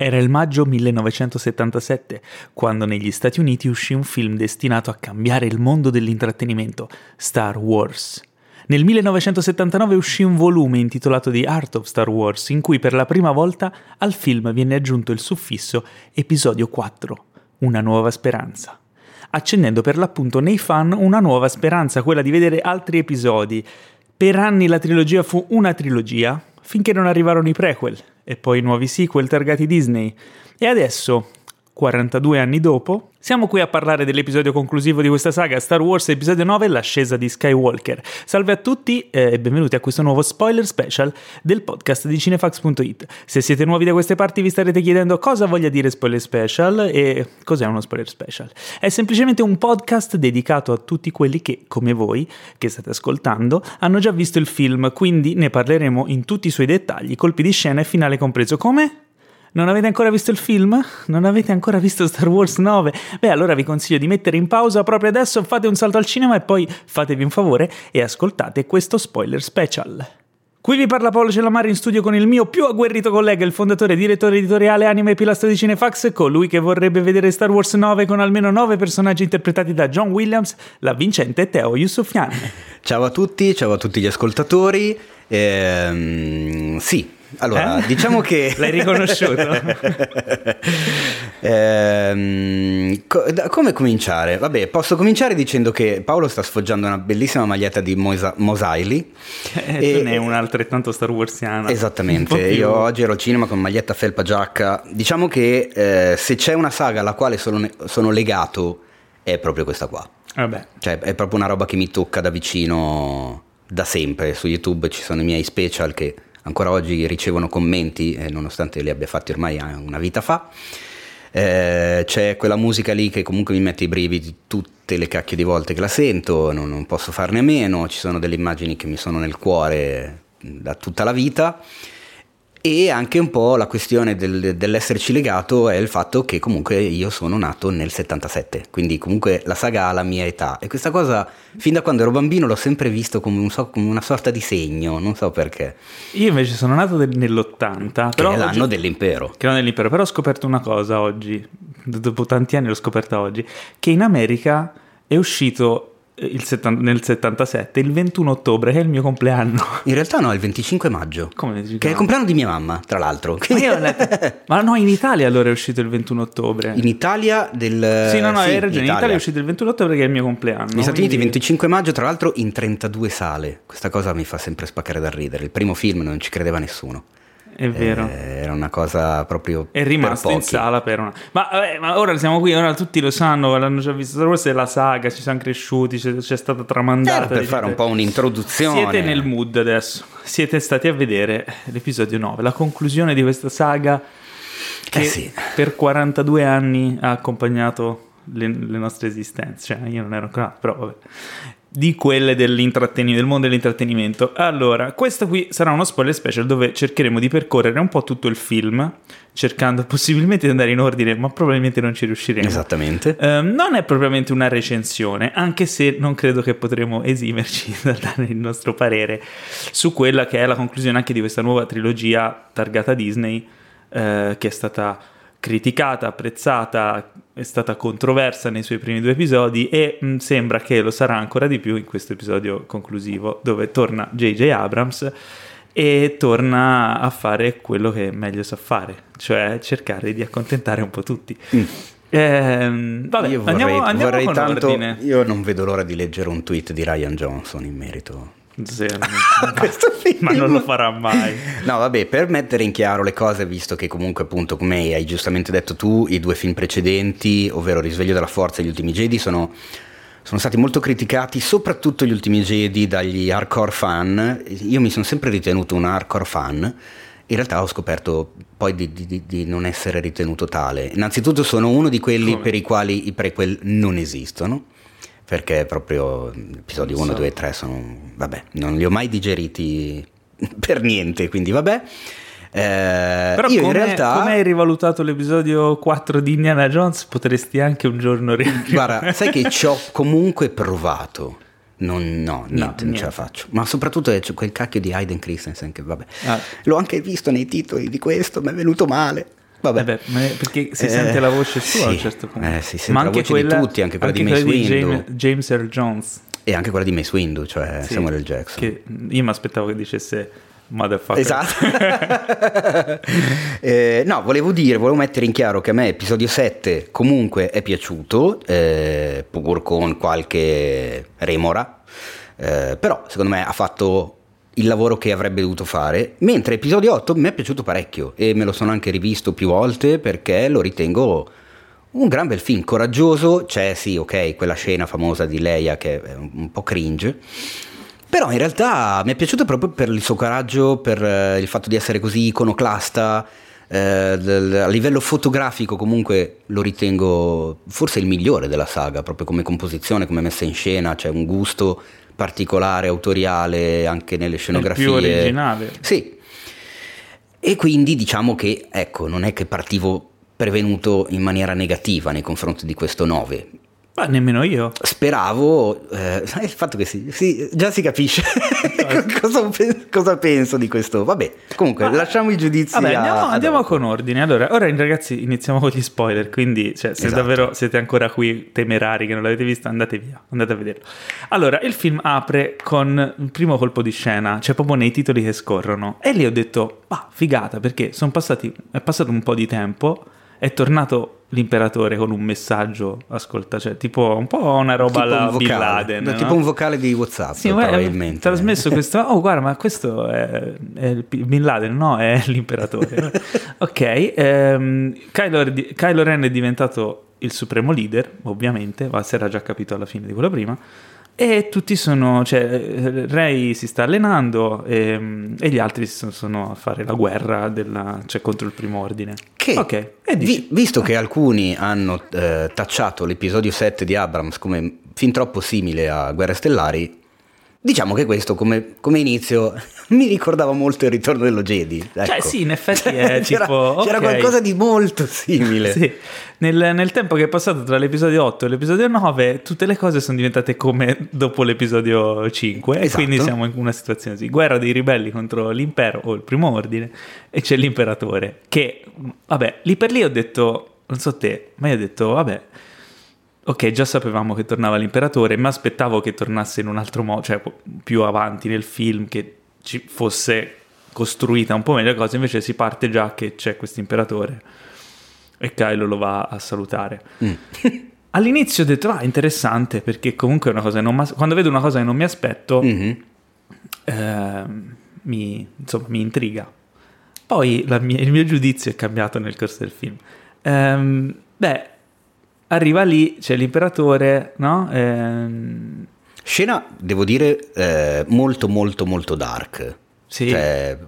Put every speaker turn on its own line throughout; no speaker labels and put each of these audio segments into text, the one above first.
Era il maggio 1977, quando negli Stati Uniti uscì un film destinato a cambiare il mondo dell'intrattenimento, Star Wars. Nel 1979 uscì un volume intitolato The Art of Star Wars, in cui per la prima volta al film viene aggiunto il suffisso Episodio 4, Una nuova speranza, accendendo per l'appunto nei fan una nuova speranza, quella di vedere altri episodi. Per anni la trilogia fu una trilogia, finché non arrivarono i prequel e poi i nuovi sequel targati Disney. E adesso, 42 anni dopo, siamo qui a parlare dell'episodio conclusivo di questa saga, Star Wars Episodio 9, l'ascesa di Skywalker. Salve a tutti eh, e benvenuti a questo nuovo spoiler special del podcast di cinefax.it. Se siete nuovi da queste parti vi starete chiedendo cosa voglia dire spoiler special e cos'è uno spoiler special. È semplicemente un podcast dedicato a tutti quelli che, come voi, che state ascoltando, hanno già visto il film, quindi ne parleremo in tutti i suoi dettagli, colpi di scena e finale compreso. Come? Non avete ancora visto il film? Non avete ancora visto Star Wars 9? Beh, allora vi consiglio di mettere in pausa proprio adesso, fate un salto al cinema e poi fatevi un favore e ascoltate questo spoiler special. Qui vi parla Paolo Cellamare in studio con il mio più agguerrito collega, il fondatore direttore editoriale anime e pilastro di Cinefax, colui che vorrebbe vedere Star Wars 9 con almeno 9 personaggi interpretati da John Williams, la vincente Teo Yusufian.
Ciao a tutti, ciao a tutti gli ascoltatori. Ehm, sì, allora,
Eh?
diciamo che...
L'hai riconosciuto?
Ehm, co- da- come cominciare? Vabbè, posso cominciare dicendo che Paolo sta sfoggiando una bellissima maglietta di Moisa- Mosaili.
Eh, tu ne hai una altrettanto Star Warsiana.
Esattamente, io oggi ero al cinema con maglietta felpa giacca. Diciamo che eh, se c'è una saga alla quale sono, ne- sono legato è proprio questa qua.
Vabbè,
Cioè è proprio una roba che mi tocca da vicino da sempre. Su YouTube ci sono i miei special che ancora oggi ricevono commenti, eh, nonostante li abbia fatti ormai eh, una vita fa. Eh, c'è quella musica lì che comunque mi mette i brividi tutte le cacchie di volte che la sento, non, non posso farne a meno. Ci sono delle immagini che mi sono nel cuore da tutta la vita. E anche un po' la questione del- dell'esserci legato è il fatto che comunque io sono nato nel 77, quindi comunque la saga ha la mia età e questa cosa fin da quando ero bambino l'ho sempre visto come, un so- come una sorta di segno, non so perché,
io invece sono nato del- nell'80,
che
però
è l'anno
oggi-
dell'impero.
che è l'impero, però ho scoperto una cosa oggi, dopo tanti anni l'ho scoperta oggi, che in America è uscito eh, il settan- nel 77, il 21 ottobre, che è il mio compleanno.
In realtà no, è il 25 maggio,
Come
che è il compleanno di mia mamma, tra l'altro.
Ma, ma no, in Italia allora è uscito il 21 ottobre.
In Italia del...
sì, no, no,
sì,
hai ragione. In Italia è uscito il 21 ottobre che è il mio compleanno.
Negli Stati Uniti
quindi-
25 maggio, tra l'altro in 32 sale. Questa cosa mi fa sempre spaccare da ridere. Il primo film non ci credeva nessuno.
È vero.
Eh, era una cosa proprio
È rimasto in sala per una. Ma, vabbè, ma ora siamo qui, ora tutti lo sanno, l'hanno già visto. Wars è la saga, ci siamo cresciuti, c'è, c'è stata tramandata.
Era per fare un po' un'introduzione.
Siete nel mood adesso. Siete stati a vedere l'episodio 9, la conclusione di questa saga che
Eh sì.
per 42 anni ha accompagnato le, le nostre esistenze. Cioè, io non ero ancora, però vabbè. Di quelle dell'intrattenimento, del mondo dell'intrattenimento. Allora, questo qui sarà uno spoiler special dove cercheremo di percorrere un po' tutto il film, cercando possibilmente di andare in ordine, ma probabilmente non ci riusciremo.
Esattamente.
Ehm, non è propriamente una recensione, anche se non credo che potremo esimerci dal dare il nostro parere su quella che è la conclusione anche di questa nuova trilogia targata Disney, eh, che è stata criticata, apprezzata, è stata controversa nei suoi primi due episodi e mh, sembra che lo sarà ancora di più in questo episodio conclusivo, dove torna J.J. Abrams e torna a fare quello che meglio sa fare, cioè cercare di accontentare un po' tutti. Ehm, vabbè,
io vorrei,
andiamo, andiamo
vorrei
con
tanto.
ordine.
Io non vedo l'ora di leggere un tweet di Ryan Johnson in merito. Film.
ma non lo farà mai.
No, vabbè, per mettere in chiaro le cose, visto che comunque, appunto, come hai giustamente detto tu, i due film precedenti, ovvero Risveglio della Forza e Gli Ultimi Jedi, sono, sono stati molto criticati, soprattutto gli Ultimi Jedi dagli hardcore fan. Io mi sono sempre ritenuto un hardcore fan. In realtà ho scoperto poi di, di- di non essere ritenuto tale. Innanzitutto sono uno di quelli
Come?
per i quali i prequel non esistono, perché proprio episodi
Non
1,
so.
2 e 3 sono... vabbè, non li ho mai digeriti per niente, quindi vabbè. Eh,
Però
io
come,
in realtà...
come hai rivalutato l'episodio 4 di Indiana Jones, potresti anche un giorno ri-
Guarda, sai che ci ho comunque provato. Non, no, niente, non ce
niente.
la faccio. Ma soprattutto c'è quel cacchio di Hayden Christensen che vabbè.
Ah.
L'ho anche visto nei titoli di questo, mi è venuto male. Vabbè.
Eh beh, ma è- perché si sente la voce sua a un
sì.
certo punto.
Eh, si sente la voce di tutti, anche quella di
quella
Mace Windu.
James, James Earl Jones.
E anche quella di Mace Windu, cioè
Sì,
Samuel L. Jackson.
Che io mi aspettavo che dicesse motherfucker.
Esatto. Eh, no, volevo dire, volevo mettere in chiaro che a me episodio 7 comunque è piaciuto, eh, pur con qualche remora, eh, però secondo me ha fatto il lavoro che avrebbe dovuto fare, mentre episodio 8 mi è piaciuto parecchio e me lo sono anche rivisto più volte perché lo ritengo un gran bel film, coraggioso, c'è sì, ok, quella scena famosa di Leia che è un po' cringe, però in realtà mi è piaciuto proprio per il suo coraggio, per eh, il fatto di essere così iconoclasta. eh, a livello fotografico comunque lo ritengo forse il migliore della saga, proprio come composizione, come messa in scena, c'è un gusto particolare, autoriale anche nelle
È il
scenografie.
più originale.
Sì. E quindi diciamo che, ecco, non è che partivo prevenuto in maniera negativa nei confronti di questo 9.
Ma nemmeno io.
Speravo, eh, il fatto che si, si- già si capisce cosa, cosa penso di questo. Vabbè, comunque
Ma-
lasciamo i giudizi.
Vabbè,
a-
andiamo,
ad
andiamo con ordine. Allora, ora ragazzi iniziamo con gli spoiler, quindi cioè, se
Esatto.
davvero siete ancora qui temerari che non l'avete visto, andate via, andate a vederlo. Allora, il film apre con il primo colpo di scena, cioè proprio nei titoli che scorrono. E lì ho detto, ah, figata, perché sono passati, è passato un po' di tempo, è tornato l'imperatore con un messaggio, ascolta, cioè tipo un po' una roba
Tipo un
alla Bin
vocale,
Laden.
no, tipo un vocale di WhatsApp,
Sì,
probabilmente.
trasmesso questo. Oh, guarda, ma questo è, è Bin Laden, no? È l'imperatore. ok, ehm, Kylo, Kylo Ren è diventato il supremo leader, ovviamente, ma si era già capito alla fine di quello prima. E tutti sono, cioè, Rey si sta allenando ehm, e, gli altri sono, sono a fare la guerra della, cioè, contro il primo ordine.
Che,
ok, e
vi- visto che alcuni hanno eh, tacciato l'episodio 7 di Abrams come fin troppo simile a Guerre Stellari, diciamo che questo come, come inizio mi ricordava molto il ritorno dello Jedi.
Cioè,
ecco.
sì, in effetti è
c'era,
tipo,
c'era qualcosa di molto simile.
Sì. Nel, nel tempo che è passato tra l'episodio 8 e l'episodio 9, tutte le cose sono diventate come dopo l'episodio 5. E
Esatto.
quindi siamo in una situazione così: guerra dei ribelli contro l'impero o il primo ordine, e c'è l'imperatore. Che, vabbè, lì per lì ho detto, non so te, ma io ho detto, vabbè. Ok, già sapevamo che tornava l'imperatore, ma aspettavo che tornasse in un altro modo, cioè più avanti nel film, che ci fosse costruita un po' meglio la cosa, invece si parte già che c'è questo imperatore e Kylo lo va a salutare.
Mm.
All'inizio ho detto, ah, interessante, perché comunque è una cosa che non mi quando vedo una cosa che non mi aspetto,
Mhm.
ehm, mi, insomma, mi intriga. Poi mia- il mio giudizio è cambiato nel corso del film. Ehm, beh, arriva lì, c'è l'imperatore, no? Ehm,
Scena, devo dire, eh, molto molto molto dark.
sì,
Cioè,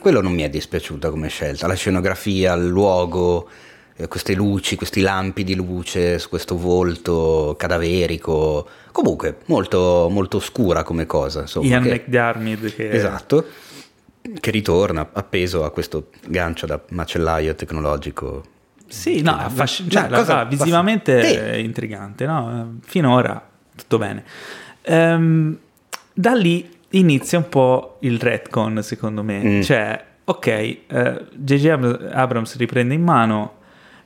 quello non mi è dispiaciuta come scelta. La scenografia, il luogo, eh, queste luci, questi lampi di luce su questo volto cadaverico. Comunque, molto, molto oscura come cosa. Insomma,
Ian
che-
McDiarmid che...
Esatto. Che ritorna appeso a questo gancio da macellaio tecnologico.
Sì, no,
Che-
affasc- cioè, la-
cosa-
va, visivamente
Sì.
è intrigante, no? Finora tutto bene. Ehm, da lì inizia un po' il retcon, secondo me.
Mm.
Cioè, ok, eh, J.J. Abr- Abrams riprende in mano.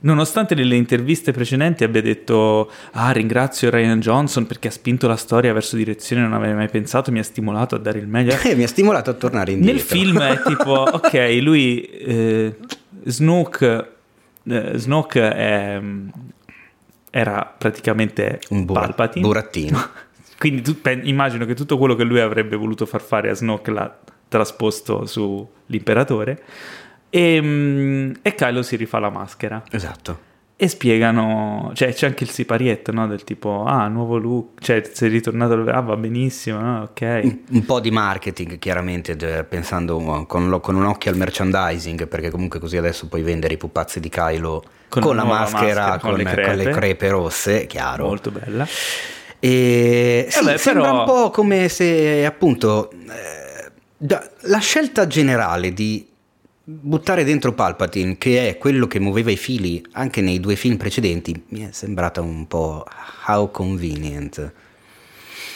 Nonostante nelle interviste precedenti abbia detto ah ringrazio Ryan Johnson perché ha spinto la storia verso direzioni che non avrei mai pensato, mi ha stimolato a dare il meglio.
Eh, mi ha stimolato a tornare indietro.
Nel film è tipo, ok, lui, eh, Snook, eh, Snook è, era praticamente
un bura-
Palpatine.
burattino.
Quindi tu, immagino che tutto quello che lui avrebbe voluto far fare a Snoke l'ha trasposto sull'imperatore. E, mm, e Kylo si rifà la maschera.
esatto.
E spiegano, cioè c'è anche il siparietto, no? Del tipo, ah, nuovo look, cioè sei ritornato, ah, va benissimo, no? ok.
Un, un po' di marketing, chiaramente, de- pensando uh, con, lo- con un occhio al merchandising, perché comunque così adesso puoi vendere i pupazzi di Kylo
Con
con,
la
maschera,
maschera,
con,
con le
con le
crepe.
crepe rosse, chiaro.
Molto bella.
E sì,
beh,
sembra
però-
un po' come se appunto eh, da- la scelta generale di buttare dentro Palpatine, che è quello che muoveva i fili anche nei due film precedenti, mi è sembrata un po' how convenient.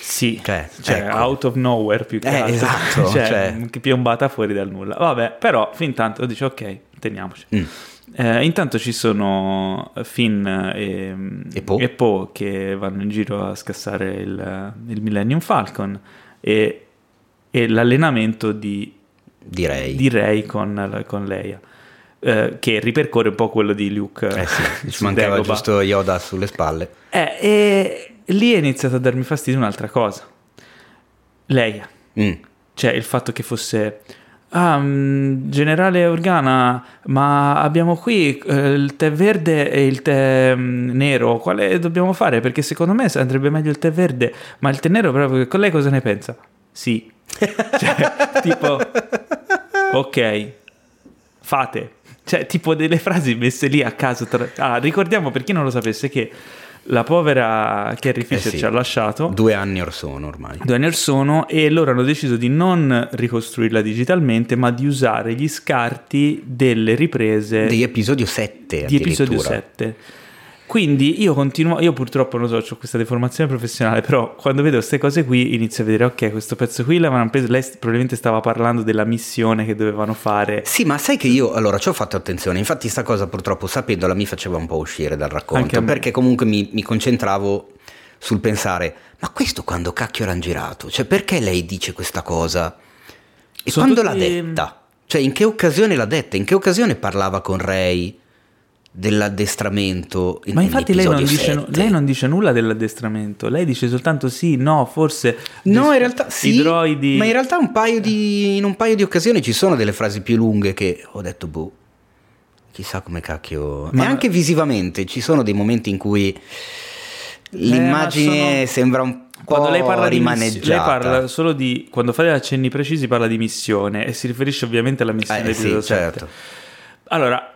Sì,
Cioè,
cioè,
ecco.
out of nowhere più che
Eh,
altro.
esatto,
cioè,
cioè.
piombata fuori dal nulla. Vabbè, però fin tanto dice ok, teniamoci.
Mm.
Eh, intanto ci sono Finn e,
E Poe.
Poe che vanno in giro a scassare il, il Millennium Falcon e, e l'allenamento di,
direi.
di Rey con, con Leia, eh, che ripercorre un po' quello di Luke.
Eh sì,
su
ci mancava
Dagobah.
giusto Yoda sulle spalle.
Eh, e lì è iniziato a darmi fastidio un'altra cosa. Leia.
Mm.
Cioè il fatto che fosse... Ah, mm, generale Organa, ma abbiamo qui eh, il tè verde e il tè mm, nero, quale dobbiamo fare? Perché secondo me andrebbe meglio il tè verde, ma il tè nero proprio, con lei cosa ne pensa? Sì. cioè, tipo, ok, fate. Cioè, tipo delle frasi messe lì a caso. tra- Ah, ricordiamo per chi non lo sapesse che la povera Carrie Fisher
Eh sì.
ci ha lasciato
Due anni or sono ormai.
due anni or sono e loro hanno deciso di non ricostruirla digitalmente ma di usare gli scarti delle riprese
Di episodio 7
di episodio
addirittura.
7 quindi io continuo io purtroppo non so ho questa deformazione professionale però quando vedo queste cose qui inizio a vedere ok questo pezzo qui l'avevano preso lei probabilmente stava parlando della missione che dovevano fare
Sì, ma sai che io allora ci ho fatto attenzione. Infatti, sta cosa purtroppo sapendola mi faceva un po' uscire dal racconto. Perché comunque mi, mi concentravo sul pensare: ma questo quando cacchio l'hanno girato? Cioè, perché lei dice questa cosa? E
Sono
quando
tutti-
l'ha detta? Cioè, in che occasione l'ha detta? In che occasione parlava con Ray dell'addestramento?
ma infatti lei non, dice,
7?
lei non dice nulla dell'addestramento lei dice soltanto sì no forse
No, in realtà sì,
droidi
ma in realtà un paio di, in un paio di occasioni ci sono delle frasi più lunghe che ho detto, boh, chissà come cacchio...
Ma-
E anche visivamente ci sono dei momenti in cui l'immagine
Eh, sono-
sembra un po'
Quando lei parla di missione, lei parla solo di quando fa degli accenni precisi parla di missione e si riferisce ovviamente alla missione
Eh,
dell'episodio
sì,
7.
certo.
Allora,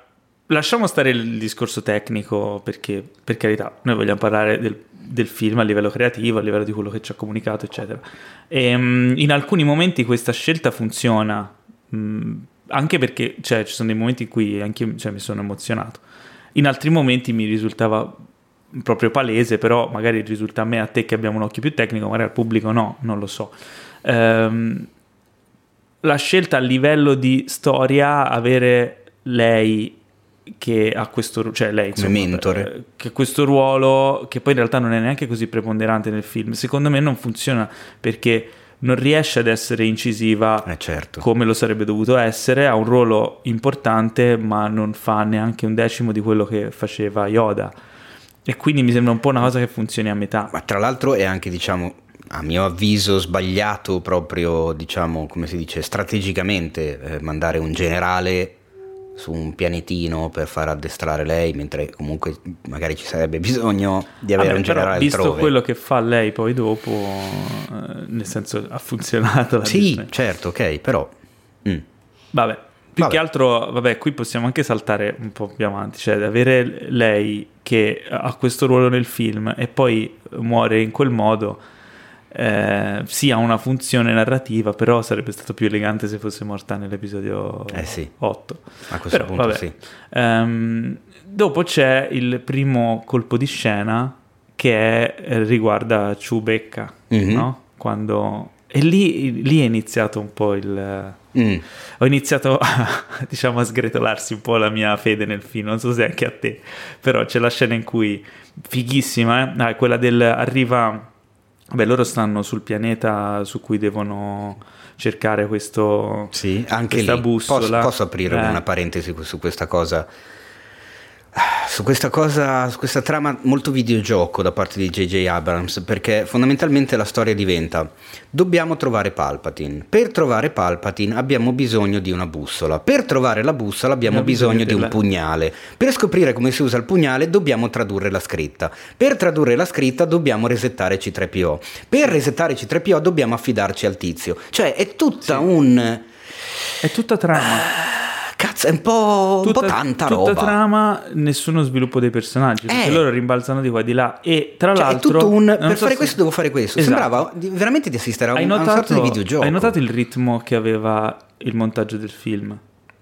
lasciamo stare il discorso tecnico perché per carità, noi vogliamo parlare del, del film a livello creativo, a livello di quello che ci ha comunicato, eccetera. E, mm, in alcuni momenti questa scelta funziona, anche perché cioè, ci sono dei momenti in cui anche io cioè, mi sono emozionato. In altri momenti mi risultava proprio palese, però magari risulta a me a te che abbiamo un occhio più tecnico, magari al pubblico no, non lo so. Ehm, la scelta a livello di storia, avere lei che ha questo ru- cioè lei
Come mentore.
eh, che questo ruolo che poi in realtà non è neanche così preponderante nel film secondo me non funziona perché non riesce ad essere incisiva
Eh, certo.
come lo sarebbe dovuto essere, ha un ruolo importante ma non fa neanche un decimo di quello che faceva Yoda e quindi mi sembra un po' una cosa che funzioni a metà.
Ma tra l'altro è anche, diciamo, a mio avviso sbagliato proprio, diciamo, come si dice, strategicamente eh, mandare un generale su un pianetino per far addestrare lei, mentre comunque magari ci sarebbe bisogno di avere
Vabbè,
un generale
visto
altrove.
quello che fa lei poi dopo, eh, nel senso ha funzionato la
Sì,
Disney.
certo, ok, però... mm.
Vabbè, più
Vabbè.
che altro, vabbè, qui possiamo anche saltare un po' più avanti, cioè avere lei che ha questo ruolo nel film e poi muore in quel modo, eh, sì ha una funzione narrativa, però sarebbe stato più elegante se fosse morta nell'episodio
Eh sì.
8.
A questo
Però,
punto
vabbè.
sì.
Ehm, dopo c'è il primo colpo di scena che è, eh, riguarda Ciubecca,
Mhm.
no? Quando... E lì, lì è iniziato un po' il...
Mm.
Ho iniziato a, diciamo, a sgretolarsi un po' la mia fede nel film, non so se anche a te, però c'è la scena in cui, fighissima, eh? Ah, quella del arriva, beh loro stanno sul pianeta su cui devono cercare questo,
Sì, anche
questa
lì.
bussola.
Posso, posso aprire
Eh.
una parentesi su questa cosa? Su questa cosa, su questa trama molto videogioco da parte di J.J. Abrams, perché fondamentalmente la storia diventa: dobbiamo trovare Palpatine. Per trovare Palpatine abbiamo bisogno di una bussola. Per trovare la bussola abbiamo
bisogno
bisogno di un pugnale. Per scoprire come si usa il pugnale dobbiamo tradurre la scritta. Per tradurre la scritta dobbiamo resettare C3PO. Per resettare C3PO dobbiamo affidarci al tizio. Cioè è tutta un...
È tutta trama.
Cazzo, è un po', un po'
Tutta,
tanta
tutta
roba.
trama, nessuno sviluppo dei personaggi, perché
Eh.
loro rimbalzano di qua e di là e tra
Cioè,
l'altro...
un... Per
so
fare
se-
questo devo fare questo.
Esatto.
Sembrava di- veramente di assistere a un,
Hai
a una
notato,
sorta di videogioco.
hai notato il ritmo che aveva il montaggio del film?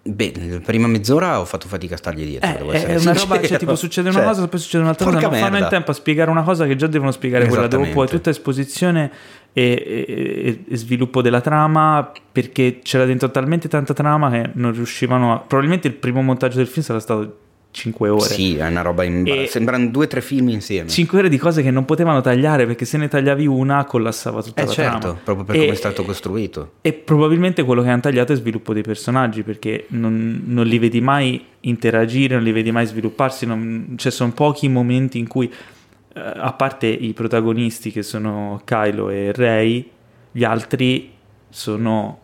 Beh, nella prima mezz'ora ho fatto fatica a stargli dietro.
Eh, è una roba,
sincero.
cioè, tipo succede una
Cioè,
cosa, poi succede un'altra cosa, non fanno in
merda.
tempo a spiegare una cosa che già devono spiegare quella dopo, è tutta esposizione e, e- e sviluppo della trama, perché c'era dentro talmente tanta trama che non riuscivano a... Probabilmente il primo montaggio del film sarà stato 5 ore.
Sì, è una roba in...
E-
Sembrano due o tre film insieme.
5 ore di cose che non potevano tagliare perché se ne tagliavi una collassava tutta
eh
la
certo,
trama.
proprio per
E-
come è stato costruito.
E probabilmente quello che hanno tagliato è il sviluppo dei personaggi perché non, non li vedi mai interagire, non li vedi mai svilupparsi, non- cioè sono pochi momenti in cui, eh, a parte i protagonisti che sono Kylo e Rey, gli altri sono...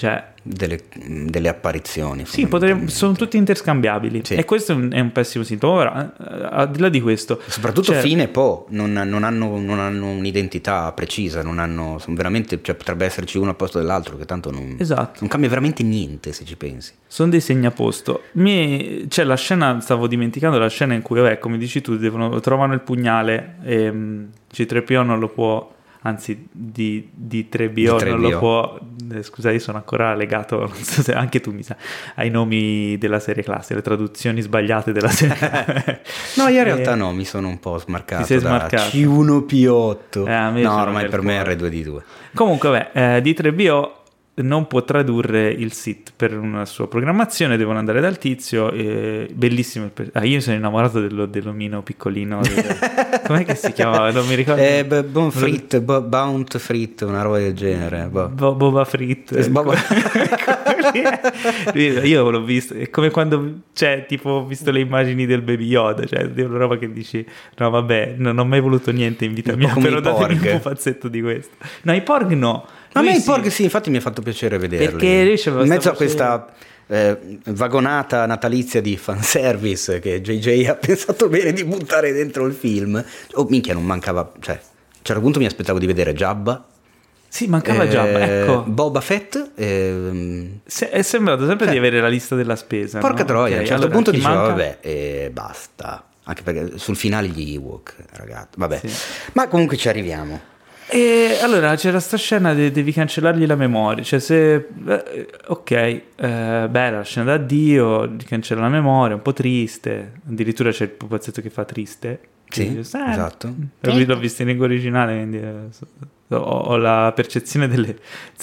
Cioè,
Delle, delle apparizioni.
sì, potremmo- sono tutti interscambiabili
Sì.
e questo è un, è un pessimo sintomo. Ora, eh, al di là di questo,
Soprattutto
cioè-
Fine e Po non, non hanno, non hanno un'identità precisa, non hanno, sono veramente, cioè, potrebbe esserci uno al posto dell'altro che tanto non,
Esatto.
non cambia veramente niente se ci pensi.
Sono dei segnaposto. Mi... C'è la scena, stavo dimenticando la scena in cui, vabbè, come dici tu, devono, trovano il pugnale e mm, C3PO non lo può, anzi di, di 3BO
Di
non lo
3BO.
può, eh, scusa io sono ancora legato, so se anche tu mi sa, ai nomi della serie classe, le traduzioni sbagliate della serie.
No, io in
Eh,
realtà no, mi sono un po' smarcato
sei smarcato?
C1P8.
Eh,
no, ormai per me è
cuore.
R2D2.
Comunque, vabbè, eh, di 3BO non può tradurre il SIT per una sua programmazione, devono andare dal tizio. eh, bellissimo. per- ah, io sono innamorato dello, dell'omino piccolino. del- com'è che si chiamava? Non mi ricordo.
Eh, b- bon frit, bo- Bount Frit, una roba del genere. boh.
Bo- Boba Fritt.
Eh, Boba-
Lui- Io l'ho visto, è come quando, cioè, tipo, ho visto le immagini del Baby Yoda, cioè, è una roba che dici, no, vabbè, non ho mai voluto niente in vita mia, però datemi un pupazzetto di questo. No, i porg no.
Ma a me i
sì.
porg sì, infatti mi ha fatto piacere vederli.
Perché c'aveva
In mezzo a questa eh, vagonata natalizia di fanservice che JJ ha pensato bene di buttare dentro il film. Oh, minchia, non mancava... Cioè, a un certo punto mi aspettavo di vedere Jabba.
Sì, mancava
eh,
Jabba, ecco.
Boba Fett. ehm,
Se- è sembrato sempre
Cioè,
di avere la lista della spesa.
porca
no?
troia, a
Ok,
un certo
allora,
punto dicevo,
manca?
vabbè, eh, basta. Anche perché sul finale gli Ewok, ragazzi. Vabbè.
Sì.
Ma comunque ci arriviamo.
E allora c'era sta scena, de- devi cancellargli la memoria. Cioè, se. eh, ok, eh, bella la scena d'addio, cancella la memoria, un po' triste. Addirittura c'è il pupazzetto che fa triste.
Sì,
Quindi, eh,
esatto.
L'ho, vi- l'ho visto in lingua originale, quindi eh, ho, ho la percezione delle.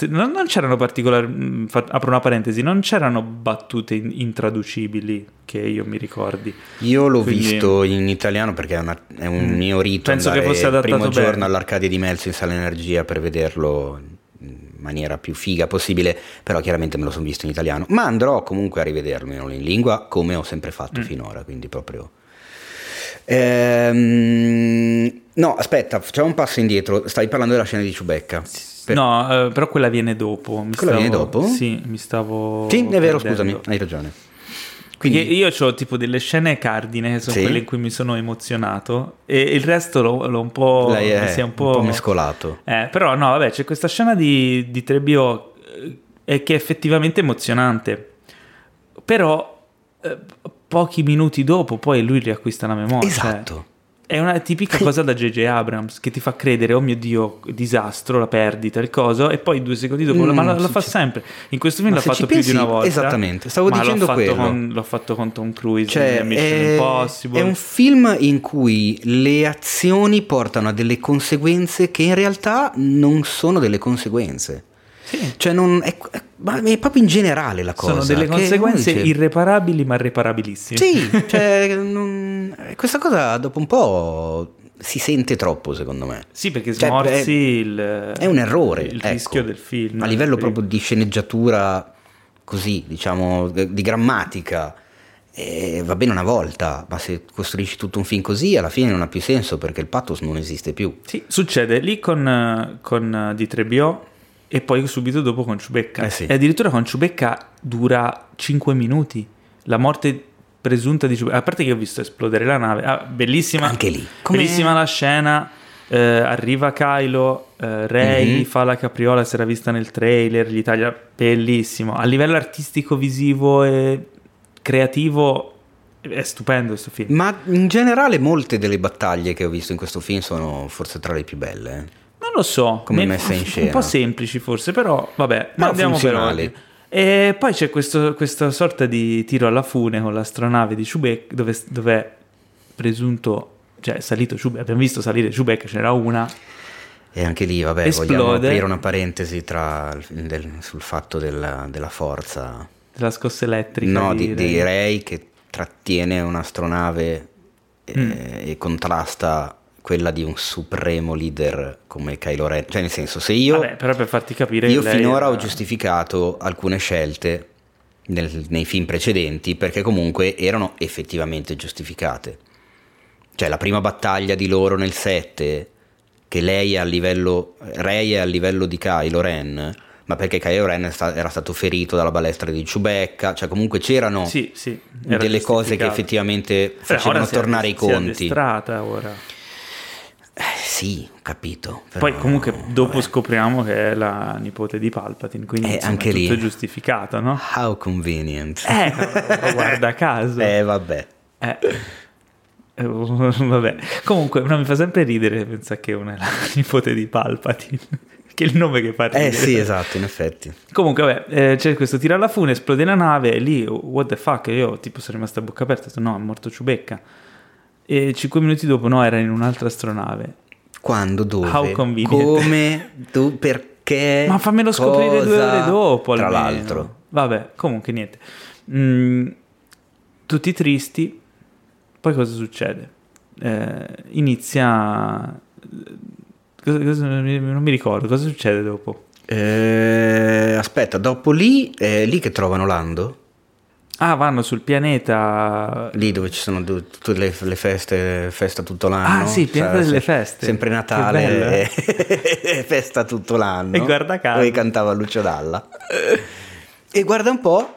Non, non c'erano particolari. fa- apro una parentesi, non c'erano battute in- intraducibili che io mi ricordi.
Io l'ho
Quindi-
visto in italiano perché è, una- è un
Mm.
mio rito
Penso che fosse
il
adattato
primo
bene.
giorno all'Arcadia di Melzo in Sala Energia per vederlo in maniera più figa possibile, però chiaramente me lo sono visto in italiano, ma andrò comunque a rivedermelo in lingua come ho sempre fatto
Mm.
finora, quindi proprio... Ehm, no, aspetta, facciamo un passo indietro, stai parlando della scena di Ciubecca. Per-
No, eh, però quella viene dopo. Mi
Quella viene
stavo-
dopo?
Sì, mi stavo.
Sì, è vero,
perdendo.
scusami, hai ragione.
Quindi
Quindi-
io ho tipo delle scene cardine che sono
Sì.
quelle in cui mi sono emozionato e il resto l'ho, l'ho un po'.
Lei è
si è
un po' mescolato.
Eh, però no, vabbè, c'è questa scena di, di 3BO eh, che è effettivamente emozionante. Però eh, pochi minuti dopo poi lui riacquista la memoria. cioè,
Esatto.
è una tipica cosa da J.J. Abrams che ti fa credere, oh mio dio, disastro, la perdita, il coso, e poi due secondi dopo,
Mm,
ma lo, lo
sì,
fa sempre. In questo film l'ha fatto più di una volta.
esattamente, stavo dicendo
l'ho
quello.
con, l'ho fatto con Tom Cruise
Cioè, è,
Impossible.
è un film in cui le azioni portano a delle conseguenze che in realtà non sono delle conseguenze.
Sì.
Cioè, non, è, è- ma è proprio in generale la cosa.
Sono delle conseguenze
dice,
irreparabili ma reparabilissime.
Sì, cioè, non- questa cosa dopo un po' si sente troppo, secondo me.
Sì, perché
Cioè,
smorzi
è-
il,
È un errore.
il
ecco.
rischio del film.
A livello proprio di sceneggiatura, così, diciamo, di grammatica. eh, va bene una volta, ma se costruisci tutto un film così, alla fine non ha più senso perché il pathos non esiste più.
Sì, succede lì con, eh, con eh, D3BO e poi subito dopo con Ciubecca.
Eh sì.
E addirittura con Ciubecca dura 5 minuti. La morte presunta di Ciubecca. A parte che ho visto esplodere la nave. Ah, bellissima.
Anche lì. Come-
Bellissima la scena. eh, arriva Kylo, eh, Ray
Mhm.
fa la capriola, si era vista nel trailer, gli taglia bellissimo. A livello artistico, visivo e creativo è stupendo questo film.
Ma in generale molte delle battaglie che ho visto in questo film sono forse tra le più belle. Eh.
Non lo so,
Come
ne-
messa in
Un
scena.
po' semplici forse, però vabbè,
Ma
andiamo per ordine. E poi c'è questo, questa sorta di tiro alla fune con l'astronave di Chewbacca, dove, dove è presunto, cioè è salito Chewbacca, abbiamo visto salire Chewbacca, c'era una.
E anche lì, vabbè,
Esplode.
vogliamo aprire una parentesi tra, del- sul fatto della, della forza.
della scossa elettrica.
No, di, di Rey che trattiene un'astronave eh,
Mm.
e contrasta quella di un supremo leader come Kylo Ren. Cioè, nel senso, se io,
Vabbè, però per farti capire.
io finora
era-
ho giustificato alcune scelte nel- nei film precedenti perché comunque erano effettivamente giustificate. Cioè, la prima battaglia di loro nel 7, che lei è a livello, Rey è a livello di Kylo Ren, ma perché Kylo Ren sta- era stato ferito dalla balestra di Chewbacca, cioè comunque c'erano
Sì, sì.
delle cose che effettivamente facevano tornare i
si è
conti.
ora.
Eh, sì, ho capito.
Poi comunque dopo
vabbè.
scopriamo che è la nipote di Palpatine, quindi
Eh,
insomma,
anche
è tutto
lì.
giustificato, no?
How convenient.
Eh, guarda caso.
Eh, vabbè.
Eh. Eh, Vabbè, comunque no, mi fa sempre ridere pensare che una è la nipote di Palpatine, che è il nome che fa ridere.
Eh sì, esatto, in effetti.
Comunque, vabbè, eh, c'è questo tiro alla fune, esplode la nave, e lì, what the fuck, io tipo sono rimasto a bocca aperta, ho detto no, è morto Ciubecca. E cinque minuti dopo no, era in un'altra astronave.
Quando, dove, come, tu, perché,
Ma fammelo scoprire due
cosa,
ore dopo
Tra
almeno.
l'altro.
Vabbè, comunque niente. Mm, tutti tristi. Poi cosa succede? Eh, inizia... cosa- cosa- non mi- non mi ricordo, cosa succede dopo?
Eh, aspetta, dopo lì, è lì che trovano Lando?
Ah, vanno sul pianeta...
Lì dove ci sono tutte le, le feste, festa tutto l'anno.
Ah, sì, il pianeta
Cioè,
delle feste.
Sempre Natale e festa tutto l'anno.
E guarda caso.
Dove cantava Lucio Dalla. E guarda un po',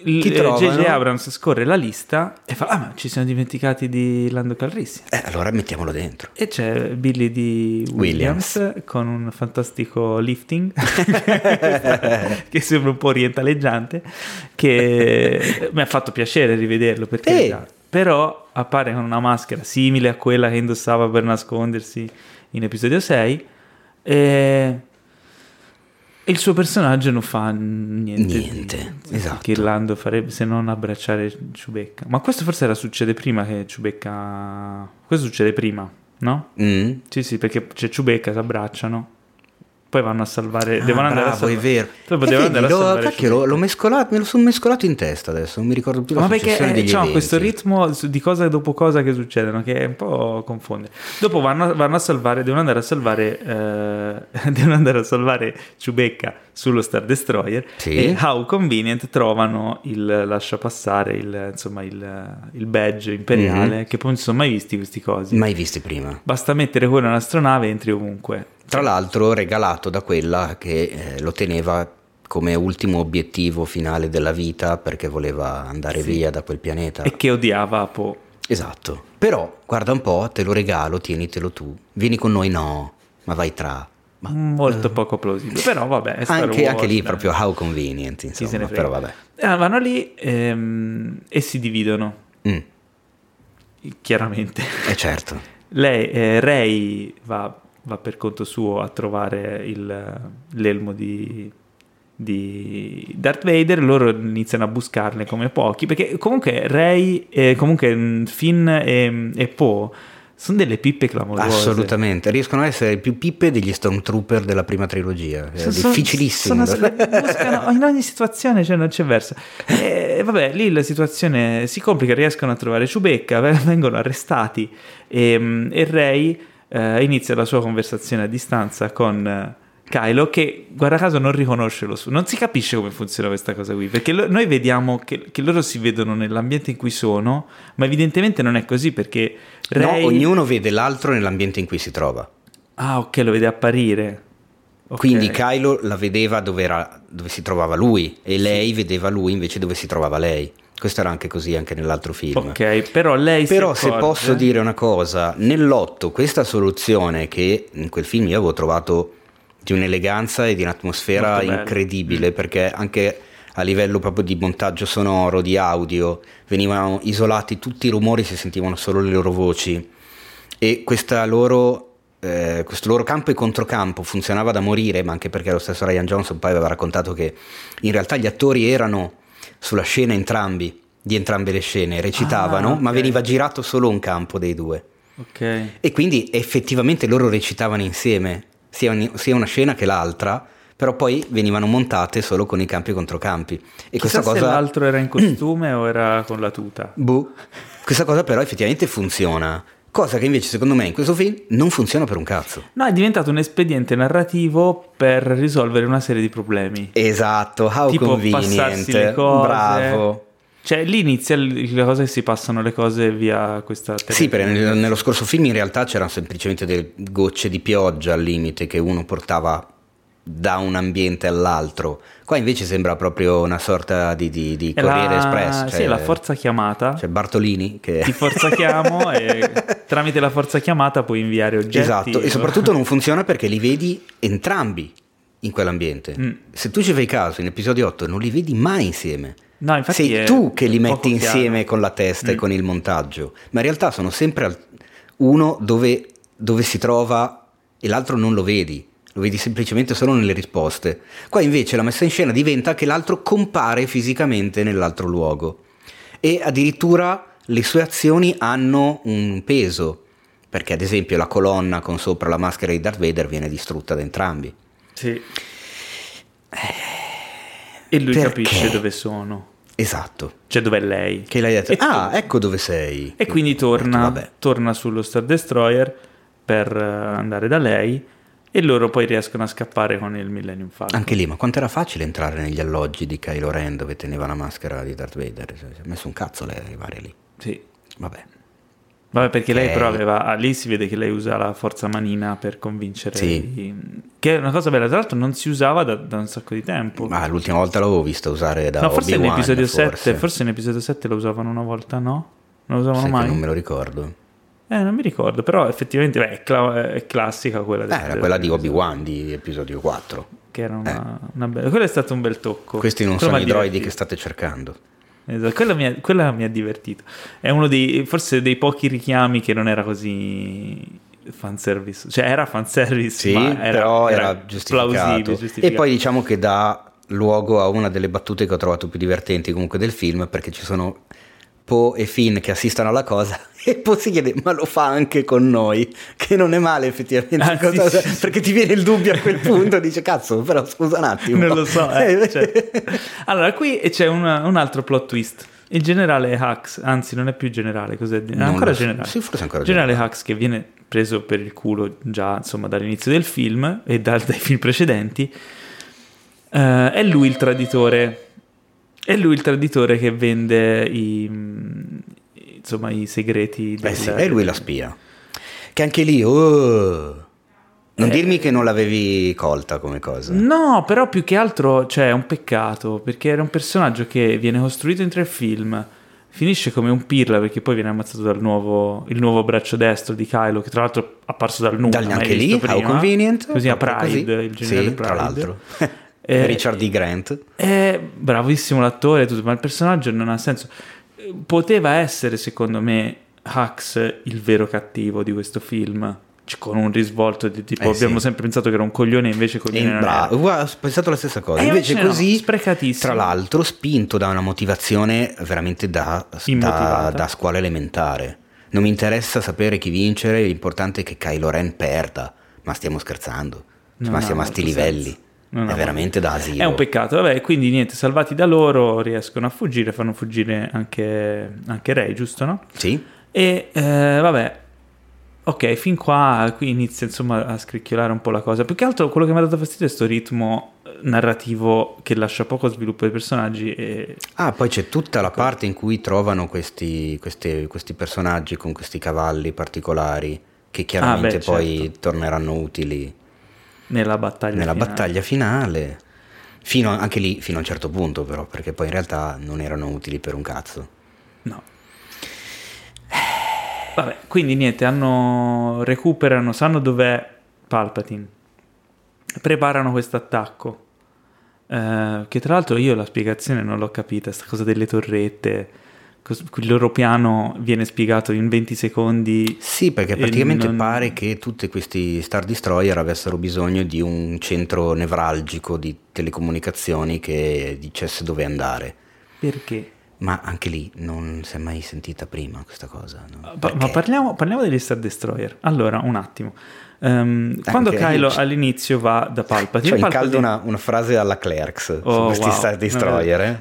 J.J. Abrams scorre la lista e fa, ah ma ci siamo dimenticati di Lando Calrissian.
Eh, allora mettiamolo dentro.
E c'è Billy di Williams,
Williams.
con un fantastico lifting che sembra un po' orientaleggiante che mi ha fatto piacere rivederlo per
Sì.
carità. però appare con una maschera simile a quella che indossava per nascondersi in episodio 6 e e il suo personaggio non fa niente,
Niente,
di-
esatto.
che Lando farebbe se non abbracciare Ciubecca ma questo forse era succede prima che Ciubecca questo succede prima no?
Mm.
Sì, sì, perché c'è Ciubecca, si abbracciano. Poi vanno a salvare.
Ah,
devono andare a
bravo,
salvare.
è vero.
Poi
Eh,
devono andare a salvare.
cacchio, l'ho, l'ho mescolato, me lo sono mescolato in testa adesso, non mi ricordo più la
Ma perché eh,
degli
diciamo, questo ritmo di cosa dopo cosa che succedono che un po' confonde. Dopo vanno, vanno a salvare, devono andare a salvare, eh, devono andare a salvare Ciubecca sullo Star Destroyer
Sì.
e How Convenient trovano il lascia passare, il, insomma, il, il badge imperiale
Mhm.
che poi non si sono mai visti questi cosi.
Mai visti prima.
Basta mettere quello in un'astronave e entri ovunque.
Tra l'altro regalato da quella che eh, lo teneva come ultimo obiettivo finale della vita perché voleva andare
Sì.
via da quel pianeta.
E che odiava Poe.
Esatto. Però, guarda un po', te lo regalo, tienitelo tu. Vieni con noi, no, ma vai tra. Ma
molto poco plausibile però vabbè
anche,
Wars,
anche lì
dai.
proprio how convenient, insomma, però vabbè.
Eh, vanno lì ehm, e si dividono
Mm,
chiaramente
eh certo.
lei eh, Ray va, va per conto suo a trovare il- l'elmo di di Darth Vader loro iniziano a buscarne come pochi perché comunque Ray eh, comunque mm, Finn e, e Poe sono delle pippe clamorose
Assolutamente, riescono ad essere più pippe degli Stormtrooper della prima trilogia. È
So- so-
difficilissimo.
sono- buscano- in ogni situazione cioè, non c'è verso. E vabbè, lì la situazione si complica, riescono a trovare Ciubecca, vengono arrestati e, e Ray eh, inizia la sua conversazione a distanza con eh, Kylo che guarda caso non riconosce lo suo. Non si capisce come funziona questa cosa qui, perché lo- noi vediamo che, che loro si vedono nell'ambiente in cui sono, ma evidentemente non è così perché Ray...
No, ognuno vede l'altro nell'ambiente in cui si trova.
Ah, ok, lo vede apparire. Ok.
Quindi Kylo la vedeva dove, era- dove si trovava lui e lei vedeva lui invece dove si trovava lei. Questo era anche così anche nell'altro film.
Ok, però lei
Però se
accorge-
posso dire una cosa, nell'otto questa soluzione che in quel film io avevo trovato di un'eleganza e di un'atmosfera incredibile perché anche a livello proprio di montaggio sonoro, di audio, venivano isolati tutti i rumori, si sentivano solo le loro voci. E questa loro eh, questo loro campo e controcampo funzionava da morire, ma anche perché lo stesso Ryan Johnson poi aveva raccontato che in realtà gli attori erano sulla scena entrambi, di entrambe le scene, recitavano,
Ah, ok.
ma veniva girato solo un campo dei due.
Ok.
E quindi effettivamente loro recitavano insieme, sia, ogni- sia una scena che l'altra, però poi venivano montate solo con i campi e controcampi. E
Chissà
questa
se
cosa...
l'altro era in costume o era con la tuta.
Boh. Questa cosa però effettivamente funziona. Cosa che invece secondo me in questo film non funziona per un cazzo.
No, è diventato un espediente narrativo per risolvere una serie di problemi.
Esatto, how
tipo
convenient.
le cose.
Bravo.
Cioè, lì inizia l- le cose che si passano le cose via questa
Sì, perché nel- nello scorso film in realtà c'erano semplicemente delle gocce di pioggia al limite che uno portava da un ambiente all'altro. Qua invece sembra proprio una sorta di, di- di Corriere
la-
Express.
Sì, è la forza chiamata.
C'è Bartolini che...
Ti forza chiamo e tramite la forza chiamata puoi inviare oggetti.
Esatto, e soprattutto non funziona perché li vedi entrambi in quell'ambiente.
Mm.
Se tu ci fai caso, in episodio 8 non li vedi mai insieme.
No, infatti
Sei tu che li metti insieme
chiaro.
con la testa e
Mm.
con il montaggio, ma in realtà sono sempre al- uno dove, dove si trova e l'altro non lo vedi. Lo vedi semplicemente solo nelle risposte. Qua invece la messa in scena diventa che l'altro compare fisicamente nell'altro luogo. E addirittura le sue azioni hanno un peso. Perché ad esempio la colonna con sopra la maschera di Darth Vader viene distrutta da entrambi.
Sì. E lui
Perché?
capisce dove sono,
Esatto.
cioè dove è lei.
Che l'hai detto,
E
ah, ecco dove sei.
E quindi
detto,
torna,
vabbè.
torna sullo Star Destroyer per eh, andare da lei e loro poi riescono a scappare con il Millennium Falcon.
Anche lì, ma quanto era facile entrare negli alloggi di Kylo Ren dove teneva la maschera di Darth Vader? Cioè, Si è messo un cazzo lei arrivare lì.
Sì.
Vabbè.
Vabbè, perché lei
Ok.
però aveva. ah, lì si vede che lei usa la forza manina per convincere.
Sì.
i- Che è una cosa bella, tra l'altro non si usava da, da un sacco di tempo.
Ma l'ultima volta l'avevo vista usare da
no, forse in
Obi-Wan,
episodio
forse.
7. Forse in episodio 7 lo usavano una volta, no? Non lo usavano
Sai
mai?
non me lo ricordo.
Eh, non mi ricordo, però effettivamente beh, è, cla- è classica quella
Eh, era quella di Obi-Wan di episodio 4.
Che era una, una bella. Quello è stato un bel tocco.
Eh. Questi non
Quello
sono i droidi che state cercando.
Esatto, quella mi, ha, quella mi ha divertito. È uno dei, forse dei pochi richiami che non era così fanservice. Cioè era fanservice,
Sì,
ma era,
però era,
era
giustificato.
plausibile,
E
giustificato.
poi diciamo che dà luogo a una delle battute che ho trovato più divertenti comunque del film, perché ci sono Poe e Finn che assistono alla cosa e Poe si chiede ma lo fa anche con noi che non è male effettivamente
Ah,
cosa-
sì, sì,
perché ti viene il dubbio a quel punto dice cazzo però scusa un attimo
Non lo so. eh, cioè. Allora, qui c'è un, un altro plot twist. Il generale Hux, anzi non è più generale, cos'è? È ancora
so.
generale.
Sì, forse ancora
generale
generale.
Hux che viene preso per il culo già insomma dall'inizio del film e dal- dai film precedenti. Eh, è lui il traditore. È lui il traditore che vende i, insomma, i segreti.
Eh
del-
sì, è lui la spia che anche lì oh, non
Eh.
dirmi che non l'avevi colta come cosa
No, però più che altro cioè, è un peccato perché era un personaggio che viene costruito in tre film. Finisce come un pirla perché poi viene ammazzato dal nuovo, il nuovo braccio destro di Kylo, che tra l'altro è apparso dal nulla. Mai
anche lì,
visto
how
prima.
convenient
Così a Pride,
così.
il generale
sì,
Pride.
tra l'altro
Eh,
Richard D. Grant
È bravissimo l'attore, tutto, ma il personaggio non ha senso. Eh, Poteva essere, secondo me, Hux il vero cattivo di questo film. Con un risvolto di tipo,
Eh,
abbiamo
sì.
sempre pensato che era un coglione, invece coglione era.
guarda, ho pensato la stessa cosa.
E
invece
invece no,
così,
sprecatissimo.
tra l'altro, spinto da una motivazione veramente da, da, da scuola elementare. Non mi interessa sapere chi vincere, l'importante è che Kylo Ren perda. Ma stiamo scherzando?
Non
ma siamo a sti livelli.
senso. Non
è veramente da asilo.
È un peccato, vabbè, quindi niente, salvati da loro, riescono a fuggire, fanno fuggire anche, anche Rey, giusto, no?
Sì?
E eh, vabbè, ok, fin qua qui inizia insomma a scricchiolare un po' la cosa. Più che altro quello che mi ha dato fastidio è questo ritmo narrativo che lascia poco sviluppo dei personaggi e
Ah, poi c'è tutta la parte in cui trovano questi, questi- questi personaggi con questi cavalli particolari che chiaramente
Ah, beh,
poi
certo.
torneranno utili
nella battaglia
nella
finale.
battaglia finale. Fino a- anche lì, fino a un certo punto, però, perché poi in realtà non erano utili per un cazzo.
No. Vabbè, quindi niente, hanno recuperano, sanno dov'è Palpatine. Preparano questo attacco. Eh, che tra l'altro io la spiegazione non l'ho capita, sta cosa delle torrette. Il loro piano viene spiegato in 20 secondi.
Sì, perché praticamente non... pare che tutti questi Star Destroyer avessero bisogno di un centro nevralgico di telecomunicazioni che dicesse dove andare.
Perché?
Ma anche lì non si è mai sentita prima questa cosa. No?
Ma parliamo, parliamo, degli Star Destroyer. Allora, un attimo. Um, quando Kylo all'inizio va da Palpatine,
cioè,
Palpatine...
una, una, frase alla Clerks oh, su questi wow. Star Destroyer. Eh?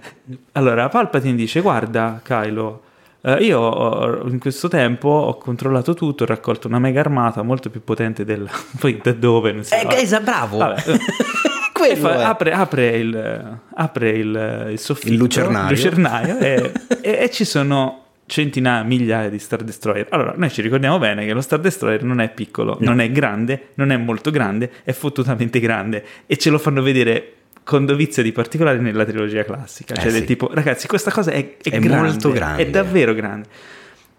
Allora, Palpatine dice: Guarda, Kylo, eh, io in questo tempo ho controllato tutto, ho raccolto una mega armata molto più potente del. Poi da dove? Non
so. Eh, Gaisa, bravo! Vabbè.
fa, apre, apre, il, apre il, il soffitto,
il lucernario,
il lucernario e, e, e ci sono centinaia, migliaia di Star Destroyer. Allora, noi ci ricordiamo bene che lo Star Destroyer non è piccolo, no. non è grande, non è molto grande, è fottutamente grande e ce lo fanno vedere con dovizia di particolari nella trilogia classica. Eh cioè, sì. del tipo, ragazzi, questa cosa è, è,
è
grande,
molto grande.
È davvero grande.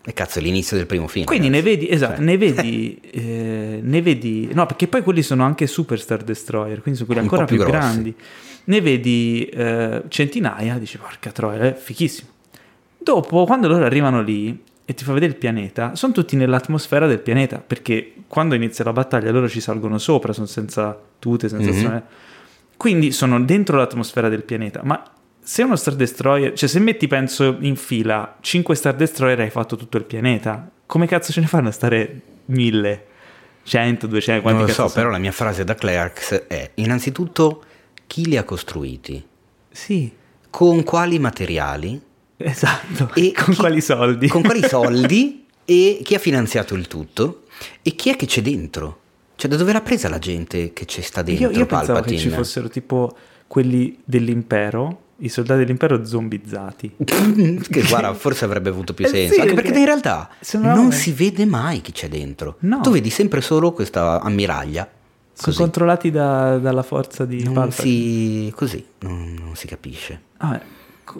E cazzo, è l'inizio del primo film.
Quindi ragazzi. ne vedi, esatto, cioè. ne vedi, eh, ne vedi, no, perché poi quelli sono anche Super Star Destroyer, quindi sono quelli ancora più, più grandi. Ne vedi eh, centinaia, dici, porca troia, è fichissimo. Dopo, quando loro arrivano lì e ti fa vedere il pianeta, sono tutti nell'atmosfera del pianeta, perché quando inizia la battaglia loro ci salgono sopra, sono senza tute, senza mm-hmm. Quindi sono dentro l'atmosfera del pianeta, ma se uno Star Destroyer, cioè se metti penso in fila 5 Star Destroyer hai fatto tutto il pianeta, come cazzo ce ne fanno a stare mille? 100, 200, quanti
Non
lo
so,
sono?
però la mia frase da Clerks è innanzitutto chi li ha costruiti?
Sì.
Con quali materiali?
Esatto. E con chi, quali soldi?
Con quali soldi? e chi ha finanziato il tutto? E chi è che c'è dentro? Cioè, da dove l'ha presa la gente che ci sta dentro?
Io, io pensavo che ci fossero tipo quelli dell'impero, i soldati dell'impero zombizzati.
che guarda, forse avrebbe avuto più eh senso. Sì, anche perché, perché in realtà non si vede mai chi c'è dentro.
No.
Tu vedi sempre solo questa ammiraglia.
Sono controllati da, dalla forza di
non
Palpatine.
Si, così, non, non si capisce.
Ah,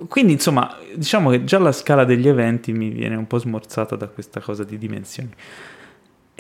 quindi insomma, diciamo che già la scala degli eventi mi viene un po' smorzata da questa cosa di dimensioni.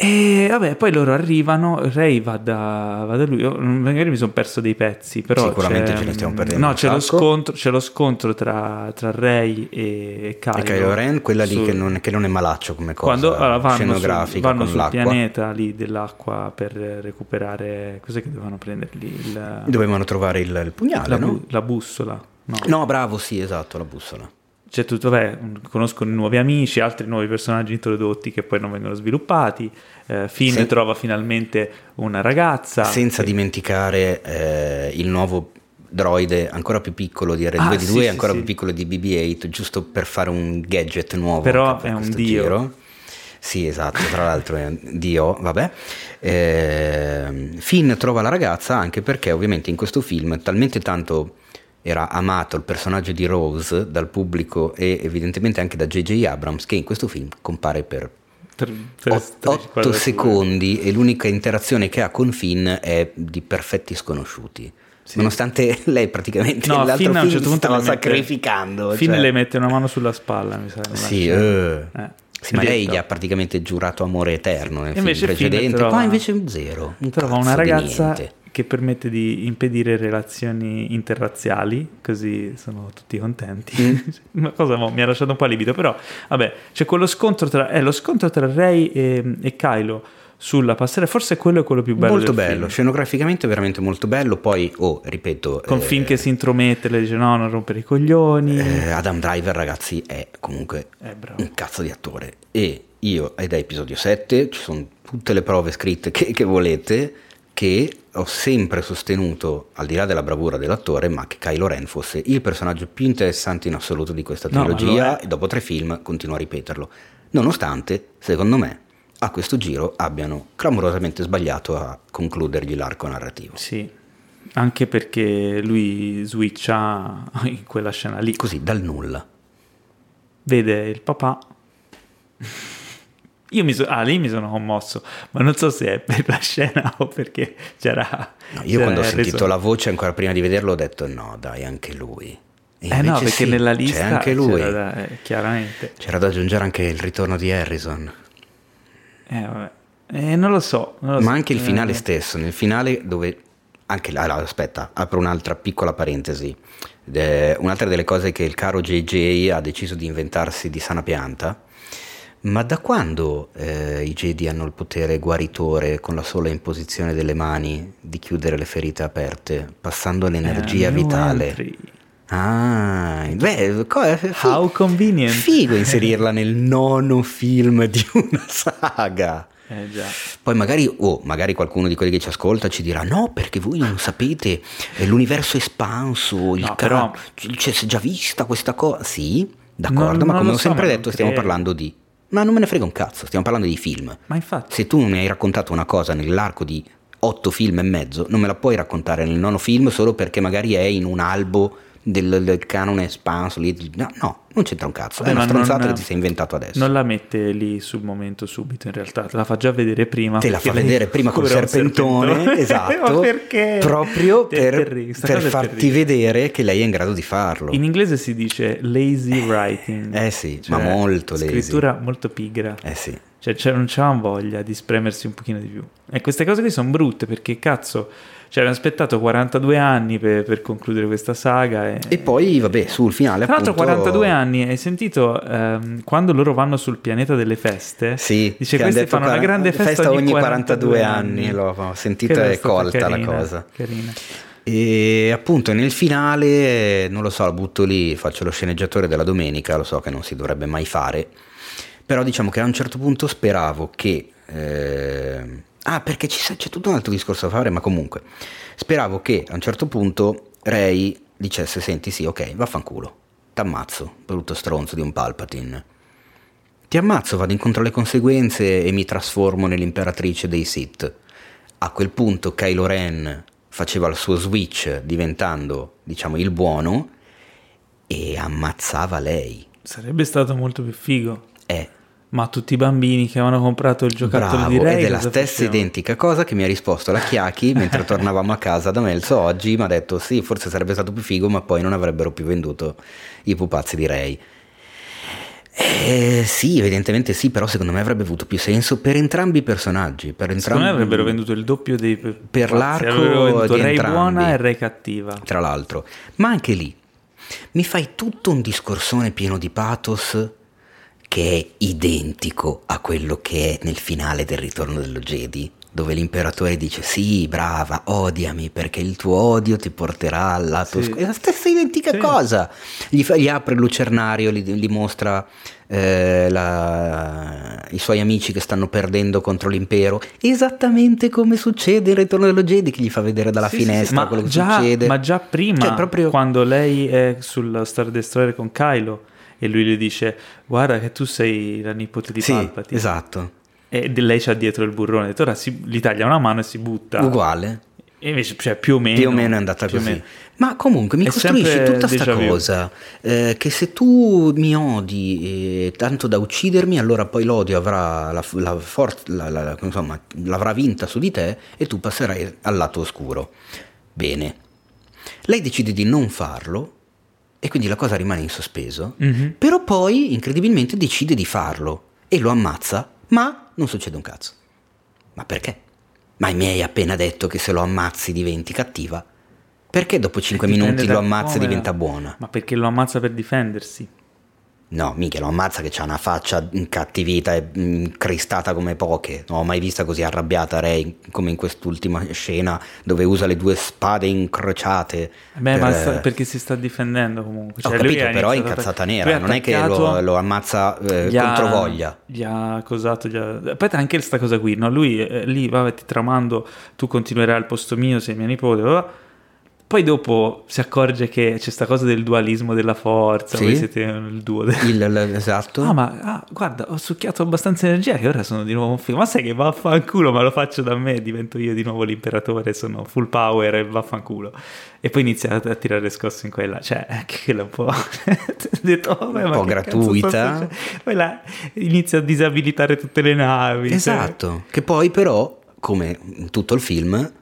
E vabbè, poi loro arrivano, Ray va da, va da lui, Io, magari mi sono perso dei pezzi, però...
Sicuramente ce ne stiamo perdendo.
No, c'è lo, scontro, c'è lo, scontro, tra, tra Ray e Kylo.
E Kylo Ren, quella lì che, non, che, non, è malaccio come cosa
Quando, allora, vanno
scenografica
su, vanno sul
l'acqua.
pianeta lì dell'acqua per recuperare... Cos'è che dovevano prenderli? Il,
Dovevano trovare il, il pugnale,
la,
no?
bu, la bussola. No.
no, bravo, sì, esatto, la bussola
c'è tutto, beh, conoscono nuovi amici, altri nuovi personaggi introdotti che poi non vengono sviluppati. Eh, Finn Sen- trova finalmente una ragazza.
Senza
che...
dimenticare eh, il nuovo droide ancora più piccolo di R2D2 ah, sì, ancora sì, più piccolo di BB-8, giusto per fare un gadget nuovo.
Però è un dio.
Giro. Sì, esatto, tra l'altro è un dio, vabbè. Eh, Finn trova la ragazza anche perché ovviamente in questo film talmente tanto era amato il personaggio di Rose dal pubblico e evidentemente anche da J.J. Abrams che in questo film compare per 8 secondi e l'unica interazione che ha con Finn è di perfetti sconosciuti. Sì. Nonostante lei praticamente
no,
l'altro
Finn
film
certo
stava
mette,
sacrificando.
Finn
cioè.
le mette una mano sulla spalla, mi sa.
Sì, uh. eh. sì ma lei gli ha praticamente giurato amore eterno nel
invece
film precedente,
trova,
qua invece zero. Un
trova una ragazza che permette di impedire relazioni interrazziali, così sono tutti contenti. Mm. Una cosa mo, mi ha lasciato un po' libido, però vabbè, c'è quello scontro tra, eh, lo scontro tra Rey e, e Kylo sulla passerella, forse quello è quello più bello.
Molto bello,
film.
scenograficamente veramente molto bello. Poi, oh, ripeto.
Con eh, Finn che si intromette, le dice no, non rompere i coglioni.
Eh, Adam Driver, ragazzi, è comunque è un cazzo di attore. E io, ed è episodio 7, ci sono tutte le prove scritte che, che volete che ho sempre sostenuto, al di là della bravura dell'attore, ma che Kylo Ren fosse il personaggio più interessante in assoluto di questa trilogia no, e dopo tre film continuo a ripeterlo. Nonostante, secondo me, a questo giro abbiano clamorosamente sbagliato a concludergli l'arco narrativo.
Sì, anche perché lui switcha in quella scena lì.
Così, dal nulla.
Vede il papà io mi, so, ah, lì mi sono commosso, ma non so se è per la scena o perché c'era...
No, io c'era quando ho sentito reso... la voce ancora prima di vederlo ho detto no dai, anche lui.
E eh no, perché
sì,
nella lista
anche lui.
C'era da, eh, chiaramente.
C'era da aggiungere anche il ritorno di Harrison.
Eh, vabbè. Eh, non lo so. Non lo
ma
so.
anche il finale
eh.
stesso, nel finale dove anche là, aspetta, apro un'altra piccola parentesi. Eh, un'altra delle cose che il caro JJ ha deciso di inventarsi di sana pianta ma da quando eh, i Jedi hanno il potere guaritore con la sola imposizione delle mani di chiudere le ferite aperte, passando all'energia
Eh,
vitale? Ah, beh, co- è fi-
How convenient.
figo inserirla nel nono film di una saga.
Eh già.
Poi magari, oh, magari qualcuno di quelli che ci ascolta ci dirà no perché voi non sapete, è l'universo espanso, il
No, però-
cioè, si è già vista questa cosa. Sì, d'accordo,
Non-
ma come ho
so,
sempre
non
detto stiamo parlando di... Ma non me ne frega un cazzo, stiamo parlando di film.
Ma infatti,
Se tu mi hai raccontato una cosa nell'arco di otto film e mezzo, non me la puoi raccontare nel nono film solo perché magari è in un albo del, del canone espanso. lì. No, no, non c'entra un cazzo.
Vabbè,
è una
ma non-
stronzata che ti sei inventato adesso.
non la mette lì sul momento subito in realtà, te la fa già vedere prima.
Te la fa
lei
vedere prima col serpentone,
serpentone.
esatto, proprio per, per farti
terribile.
vedere che lei è in grado di farlo.
In inglese si dice lazy writing.
eh sì,
cioè
ma molto lazy.
Scrittura molto pigra.
Eh sì.
Cioè, cioè, non c'avevano voglia di spremersi un pochino di più. E queste cose qui sono brutte perché cazzo, ci hanno aspettato 42 anni per, per concludere questa saga. E,
E poi, vabbè, sul finale
Tra l'altro,
appunto...
42 anni, hai sentito ehm, quando loro vanno sul pianeta delle feste?
Sì,
dice
detto
fanno una
quar-
grande festa,
ogni 42 anni. L'ho ho sentita e colta
carina,
la cosa.
Carina.
E appunto nel finale, non lo so, la butto lì, faccio lo sceneggiatore della domenica, lo so che non si dovrebbe mai fare, però diciamo che a un certo punto speravo che... eh, Ah, perché sa- c'è tutto un altro discorso da fare, ma comunque, speravo che a un certo punto Ray dicesse, senti sì, ok, vaffanculo, t'ammazzo, brutto stronzo di un Palpatine. Ti ammazzo, vado incontro alle conseguenze e mi trasformo nell'imperatrice dei Sith. A quel punto Kylo Ren faceva il suo switch diventando, diciamo, il buono e ammazzava lei.
Sarebbe stato molto più figo.
Eh,
Ma tutti i bambini che avevano comprato il giocattolo
bravo,
di Ray
ed è la stessa
facevano?
identica cosa che mi ha risposto la Chiacchi mentre tornavamo a casa da Melzo oggi, mi ha detto sì, forse sarebbe stato più figo, ma poi non avrebbero più venduto i pupazzi di Ray. Eh, sì, evidentemente sì, però secondo me avrebbe avuto più senso per entrambi i personaggi. Per entrambi...
Secondo me avrebbero venduto il doppio dei
Per
pazzi,
l'arco di
Ray
entrambi.
buona e Ray cattiva.
tra l'altro. Ma anche lì mi fai tutto un discorsone pieno di pathos che è identico a quello che è nel finale del ritorno dello Jedi, dove l'imperatore dice sì, brava, odiami perché il tuo odio ti porterà al lato
Sì.
È la stessa identica
Sì.
cosa. Gli, fa- gli apre il lucernario, gli, gli mostra eh, la- i suoi amici che stanno perdendo contro l'impero, esattamente come succede il ritorno dello Jedi che gli fa vedere dalla
Sì,
finestra quello che
già,
succede.
Ma già prima,
Cioè, proprio-
quando lei è sul Star Destroyer con Kylo e lui le dice guarda che tu sei la nipote di
Sì,
Palpatine.
esatto.
E lei c'ha dietro il burrone. Ha detto, Ora si- gli taglia una mano e si butta.
Uguale.
E invece, cioè, più o meno.
Più o meno è andata così. Ma comunque mi
È
costruisci tutta sta
déjà vu.
cosa eh, che se tu mi odi eh, tanto da uccidermi, allora poi l'odio avrà la, la for- la- insomma, l'avrà vinta su di te e tu passerai al lato oscuro. Bene. Lei decide di non farlo e quindi la cosa rimane in sospeso,
Mhm.
però poi incredibilmente decide di farlo e lo ammazza, ma non succede un cazzo. Ma perché? Ma mi hai appena detto che se lo ammazzi diventi cattiva? Perché dopo 5
Dipende
minuti lo ammazza e diventa buona?
Ma perché lo ammazza per difendersi?
No, mica lo ammazza che ha una faccia incattivita e mm, cristata come poche. Non ho mai vista così arrabbiata Ray come in quest'ultima scena dove usa le due spade incrociate.
Beh,
per-
ma sta- perché si sta difendendo comunque.
Ho
Cioè, lui
capito, però è incazzata
lui
nera, non è che lo, lo ammazza eh,
ha-
contro voglia.
Gli ha accusato. Gli ha... Aspetta, anche questa cosa qui. No? Lui eh, lì, vabbè, ti tramando, tu continuerai al posto mio, sei mia nipote. va. Poi dopo si accorge che c'è sta cosa del dualismo della forza.
Sì.
Voi siete il duo. del-
Il, l- esatto.
Ah, ma ah, guarda, ho succhiato abbastanza energia che ora sono di nuovo un figo. Ma sai che vaffanculo, ma lo faccio da me, divento io di nuovo l'imperatore, sono full power e vaffanculo. E poi inizia a, tirare scosse in quella, cioè, che quella è un po'... detto, vabbè,
Un
ma
po'
che
gratuita.
Poi là inizia a disabilitare tutte le navi. cioè.
Esatto, che poi però, come in tutto il film,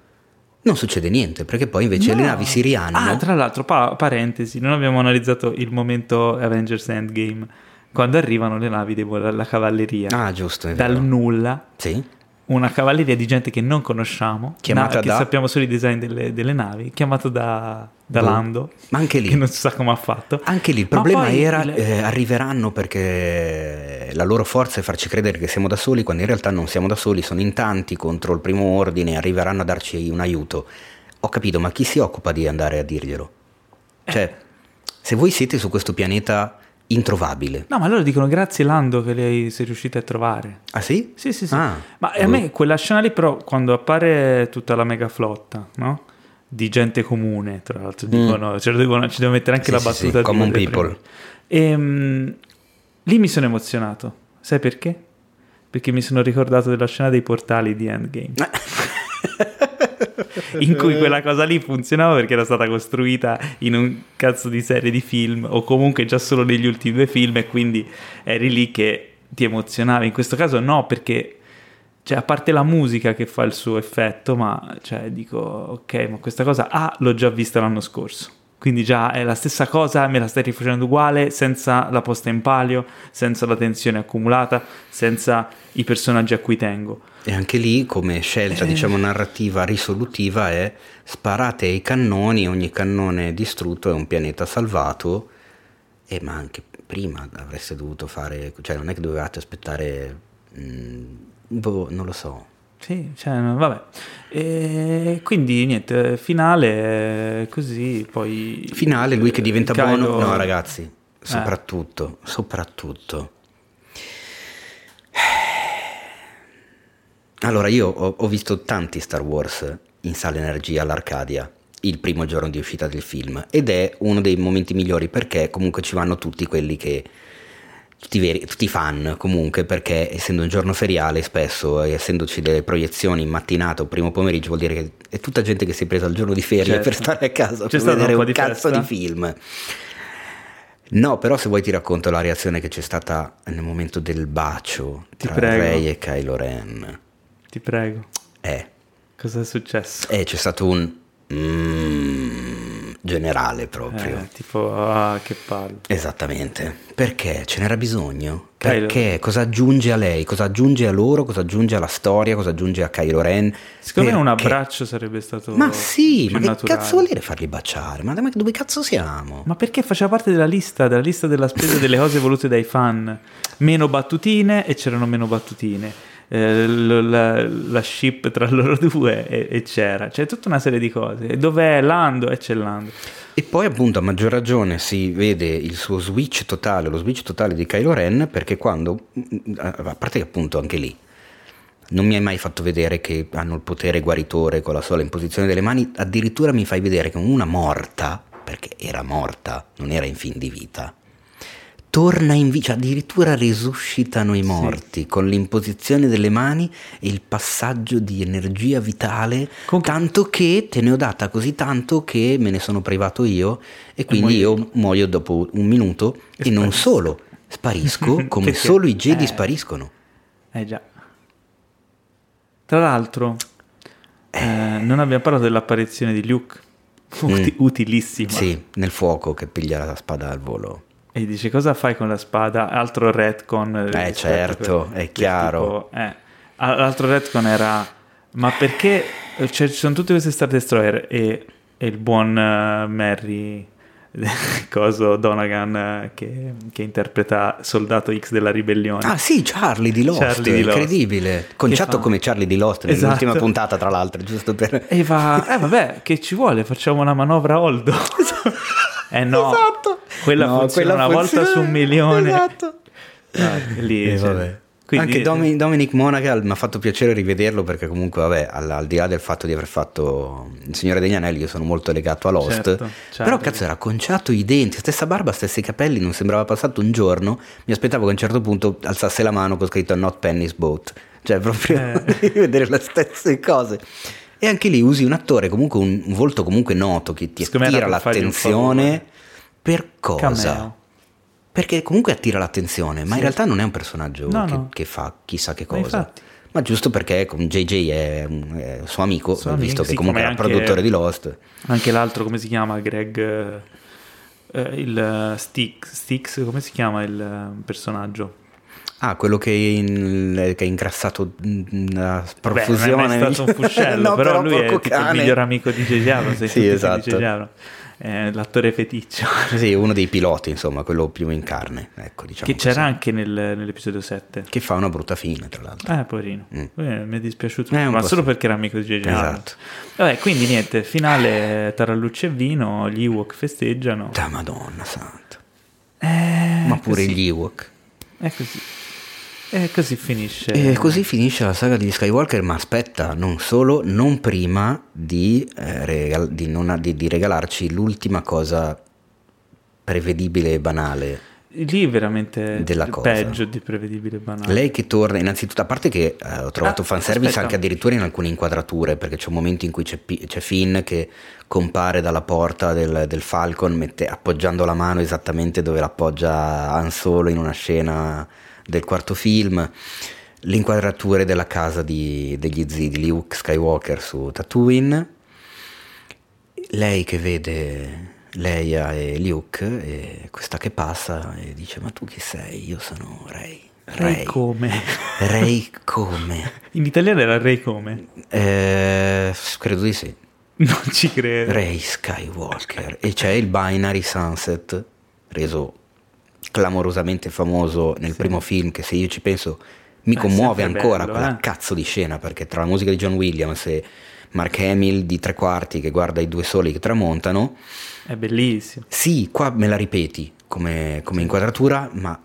non succede niente, perché poi invece le
No.
navi siriane...
Ah, tra l'altro, pa- parentesi, non abbiamo analizzato il momento Avengers Endgame, quando arrivano le navi della la cavalleria.
Ah, giusto, è
dal
vero.
nulla
Sì,
una cavalleria di gente che non conosciamo,
Chiamata
na- che
da?
sappiamo solo i design delle, delle navi, chiamato da, da
Boh.
Lando,
Ma anche lì.
che non si sa come ha fatto.
Anche lì il
Ma
problema era
il-
eh, arriveranno perché la loro forza è farci credere che siamo da soli quando in realtà non siamo da soli, sono in tanti contro il primo ordine, arriveranno a darci un aiuto. Ho capito, ma chi si occupa di andare a dirglielo? Cioè, se voi siete su questo pianeta introvabile.
No, ma loro dicono grazie Lando che lei sei riuscita a trovare.
Ah sì?
Sì, sì, sì.
Ah,
Ma a me quella scena lì, però, quando appare tutta la mega flotta, no? Di gente comune, tra l'altro, dicono, ce lo devono- ci devo mettere anche
Mm. Sì,
la
sì, sì,
battuta di
common people.
Freeman. Ehm, lì mi sono emozionato. Sai perché? Perché mi sono ricordato della scena dei portali di Endgame. in cui quella cosa lì funzionava perché era stata costruita in un cazzo di serie di film o comunque già solo negli ultimi due film e quindi eri lì che ti emozionavi. In questo caso no, perché cioè, a parte la musica che fa il suo effetto, ma cioè, dico, ok, ma questa cosa ah, l'ho già vista l'anno scorso. Quindi già è la stessa cosa, me la stai rifacendo uguale, senza la posta in palio, senza la tensione accumulata, senza i personaggi a cui tengo.
E anche lì, come scelta,
Eh.
diciamo, narrativa risolutiva è sparate ai cannoni, ogni cannone distrutto è un pianeta salvato, e ma anche prima avreste dovuto fare, cioè non è che dovevate aspettare, mm, boh, non lo so.
Sì, cioè, vabbè. E quindi niente, finale eh, così, poi...
Finale, lui che diventa
Kylo-
buono, no ragazzi, soprattutto, soprattutto. Allora, io ho, ho visto tanti Star Wars in sala energia all'Arcadia il primo giorno di uscita del film ed è uno dei momenti migliori perché comunque ci vanno tutti quelli che tutti, veri, tutti i fan comunque perché essendo un giorno feriale spesso e essendoci delle proiezioni in mattinata o primo pomeriggio vuol dire che è tutta gente che si è presa il giorno di ferie
Certo.
per stare a casa
C'è
per
un
vedere
po'
un,
di
cazzo
festa?
di film no però se vuoi ti racconto la reazione che c'è stata nel momento del bacio
Ti
tra
prego.
Rey e Kylo Ren
Ti prego,
eh,
cosa è successo?
eh, c'è stato un mm, generale proprio
Eh, tipo, ah, che palle.
Esattamente, perché ce n'era bisogno?
Kylo.
Perché cosa aggiunge a lei? Cosa aggiunge a loro? Cosa aggiunge alla storia? Cosa aggiunge a Kylo Ren?
Secondo me un
Perché?
abbraccio sarebbe stato
Ma sì, ma che
naturale.
cazzo vuol dire farli baciare? Ma dove cazzo siamo?
Ma perché faceva parte della lista, della lista della spesa delle cose volute dai fan. Meno battutine e c'erano meno battutine. Eh, la, la ship tra loro due e, e c'era. C'è tutta una serie di cose. Dov'è Lando? E c'è Lando.
E poi appunto a maggior ragione si vede il suo switch totale, lo switch totale di Kylo Ren, perché quando, a parte che appunto anche lì, non mi hai mai fatto vedere che hanno il potere guaritore con la sola imposizione delle mani, addirittura mi fai vedere che una morta, perché era morta, non era in fin di vita, torna in vita, cioè addirittura risuscitano i morti con l'imposizione delle mani e il passaggio di energia vitale,
Comunque-
tanto che te ne ho data così tanto che me ne sono privato io e quindi
muoio.
io muoio dopo un minuto e, non
sparisco.
solo, sparisco come
Perché?
solo i Jedi
Eh.
spariscono.
Eh già. Tra l'altro, eh, non abbiamo parlato dell'apparizione di Luke. Utilissima.
Mm. Sì, nel fuoco che piglia la spada al volo.
E dice cosa fai con la spada? Altro retcon. rispetto
certo,
a
è chiaro.
tipo- eh. L'altro retcon era ma perché cioè, ci sono tutte queste Star Destroyer e, e il buon eh, Merry coso Donagan eh, che, che interpreta Soldato X della ribellione.
Ah sì, Charlie di Lost,
Charlie di Lost.
incredibile. Conciato come Charlie di Lost nell'ultima
Esatto.
puntata tra l'altro, giusto per...
E va, eh vabbè, che ci vuole? Facciamo una manovra Oldo. eh no,
Esatto.
quella
No,
funziona
quella
una volta su un milione.
Esatto.
Ah, lì,
Eh,
cioè,
vabbè.
Quindi-
Anche Domi- Dominic Monaghan mi ha fatto piacere rivederlo perché comunque, vabbè, al, al di là del fatto di aver fatto Il Signore degli Anelli, io sono molto legato a Lost,
Certo, certo.
però cazzo era conciato i denti, stessa barba, stessi capelli, non sembrava passato un giorno, mi aspettavo che a un certo punto alzasse la mano con scritto Not Penny's Boat, cioè proprio
Eh.
vedere le stesse cose. E anche lì usi un attore, comunque un, un volto comunque noto che ti
Secondo
attira l'attenzione. Per cosa?
Cameo.
Perché comunque attira l'attenzione, ma
Sì.
in realtà non è un personaggio
No,
che,
no.
che fa chissà che
Ma
cosa.
infatti.
Ma giusto perché con JJ è, un- è suo amico,
Suo
visto
amico,
che
sì,
comunque era
anche-
produttore di Lost.
Anche l'altro, come si chiama? Greg. eh, eh, il eh, Stix, Stix, come si chiama il eh, personaggio?
Ah, quello che, in, che è ingrassato a profusione.
Beh, non è stato un fuscello,
no,
però,
però
lui è tipo il miglior amico di J.J.
Sì, esatto.
È l'attore feticcio.
Sì, uno dei piloti, insomma, quello più in carne. Ecco, diciamo
che c'era
così.
anche nel, nell'episodio 7.
Che fa una brutta fine, tra l'altro.
Eh, poverino. Mm. Eh, mi è dispiaciuto,
eh,
ma solo
sì.
perché era amico di J.J.
Esatto.
Vabbè, quindi niente, finale Tarallucce e vino, gli Ewok festeggiano.
Da madonna santa.
Eh,
ma pure
così.
gli Ewok.
È così. E così finisce.
E così finisce la saga di Skywalker, ma aspetta, non solo, non prima di, eh, regal- di, non- di- di regalarci l'ultima cosa prevedibile e banale.
Lì è veramente
Della cosa.
peggio di prevedibile banale.
Lei che torna, innanzitutto, a parte che eh, ho trovato
Ah,
fanservice
aspetta.
anche addirittura in alcune inquadrature, perché c'è un momento in cui c'è, Pi- c'è Finn che compare dalla porta del, del Falcon mette- appoggiando la mano esattamente dove l'appoggia Han Solo in una scena del quarto film. Le inquadrature della casa di- degli zii di Luke Skywalker su Tatooine. Lei che vede Leia e Luke, e questa che passa e dice: Ma tu chi sei? Io sono Rey.
Ray come?
Rey come?
In italiano era Ray come?
Eh, credo di sì.
Non ci credo.
Rey Skywalker. E c'è il Binary Sunset, reso clamorosamente famoso nel primo film, che se io ci penso mi
È
commuove
sempre
ancora
bello,
quella
eh.
cazzo di scena, perché tra la musica di John Williams e Mark Hamill di tre quarti che guarda i due soli che tramontano,
È bellissimo.
sì, qua me la ripeti come, come inquadratura, ma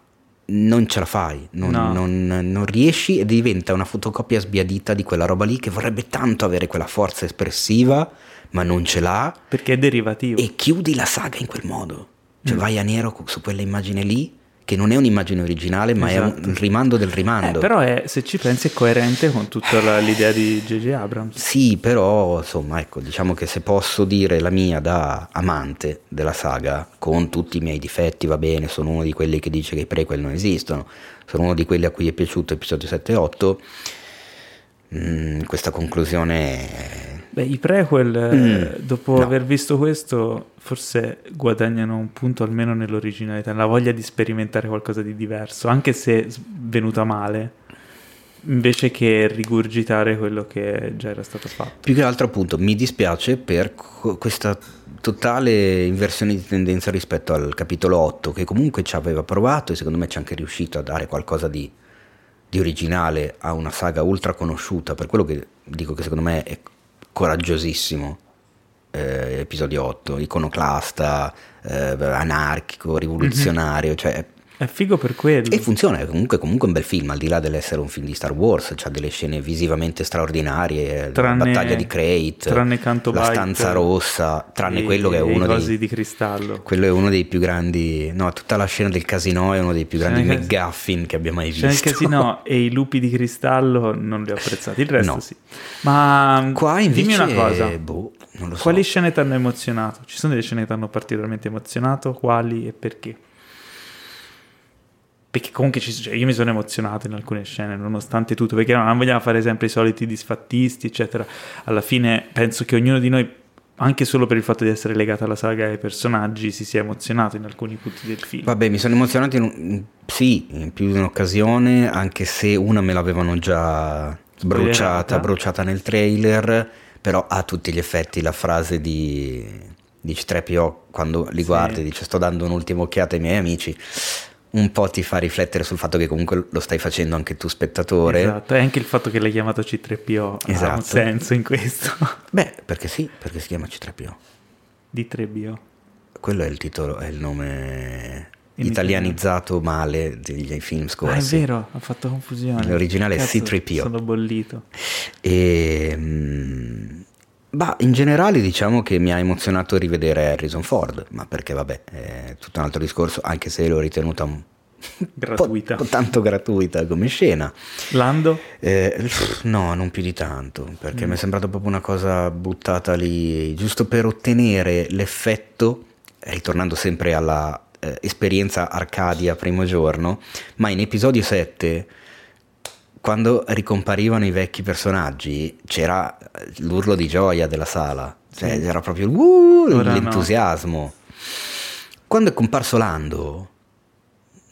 non ce la fai, non,
No.
non- non riesci e diventa una fotocopia sbiadita di quella roba lì che vorrebbe tanto avere quella forza espressiva, ma non ce l'ha
Perché è derivativo.
e chiudi la saga in quel modo. Cioè
Mm.
vai a nero su quella immagine lì, che non è un'immagine originale, ma è
Esatto.
un il rimando del
Eh,
rimando.
però è, se ci pensi è coerente con tutta la- l'idea di J.J. Abrams.
Sì, però insomma, ecco, diciamo che se posso dire la mia da amante della saga, con tutti i miei difetti, va bene, sono uno di quelli che dice che i prequel non esistono, sono uno di quelli a cui è piaciuto episodio 7 e 8, mm, questa conclusione
Beh, i prequel, eh,
Mm,
dopo
no.
aver visto questo, forse guadagnano un punto almeno nell'originalità, la voglia di sperimentare qualcosa di diverso, anche se venuta male, invece che rigurgitare quello che già era stato fatto.
Più che altro appunto mi dispiace per co- questa totale inversione di tendenza rispetto al capitolo 8 che comunque ci aveva provato e secondo me ci è anche riuscito a dare qualcosa di, di originale a una saga ultra conosciuta, per quello che dico che secondo me è coraggiosissimo. eh, episodio 8, iconoclasta, eh, anarchico, rivoluzionario, cioè
È figo per quello.
e funziona, è comunque, comunque un bel film, al di là dell'essere un film di Star Wars, c'ha delle scene visivamente straordinarie,
Tranne-
la battaglia di Crate,
tranne Canto
la
Bite
stanza rossa, tranne
e-
quello che è uno dei...
di cristallo.
Quello è uno dei più grandi, no, tutta la scena del casino è uno dei più grandi
cas-
McGuffin che abbia mai
C'è
visto.
il casino e i lupi di cristallo non li ho apprezzati, il resto
No.
sì. Ma
Qua invece,
dimmi una cosa,
boh, non lo so.
quali scene ti hanno emozionato? Ci sono delle scene che ti hanno particolarmente emozionato? Quali e perché? Perché comunque ci- cioè, io mi sono emozionato in alcune scene, nonostante tutto, perché no, non vogliamo fare sempre i soliti disfattisti, eccetera. Alla fine penso che ognuno di noi, anche solo per il fatto di essere legato alla saga e ai personaggi, si sia emozionato in alcuni punti del film.
Vabbè, mi sono emozionato in un- sì, in più di un'occasione, anche se una me l'avevano già bruciata, bruciata nel trailer, però ha a tutti gli effetti la frase di, di C3PO quando li
Sì.
guardi e dice sto dando un'ultima occhiata ai miei amici, un po' ti fa riflettere sul fatto che comunque lo stai facendo anche tu spettatore.
Esatto, e anche il fatto che l'hai chiamato C3PO ha un
Esatto.
senso in questo.
Beh, perché sì, perché si chiama C3PO.
di 3BO.
Quello è il titolo, è il nome
In
italianizzato male degli film
Ah, è
scorsi.
vero, ho fatto confusione.
L'originale è
Cazzo,
C3PO.
Sono bollito.
E, mm, bah, in generale diciamo che mi ha emozionato rivedere Harrison Ford, ma perché vabbè, è tutto un altro discorso, anche se l'ho ritenuta un
Gratuita.
po', tanto gratuita come scena.
Lando?
Eh, no, non più di tanto, perché
Mm.
mi è sembrata proprio una cosa buttata lì, giusto per ottenere l'effetto, ritornando sempre alla eh, esperienza Arcadia primo giorno, ma in episodio 7 quando ricomparivano i vecchi personaggi c'era eh, l'urlo di gioia della sala, cioè
Sì.
era proprio uh,
Ora no.
l'entusiasmo. Quando è comparso Lando,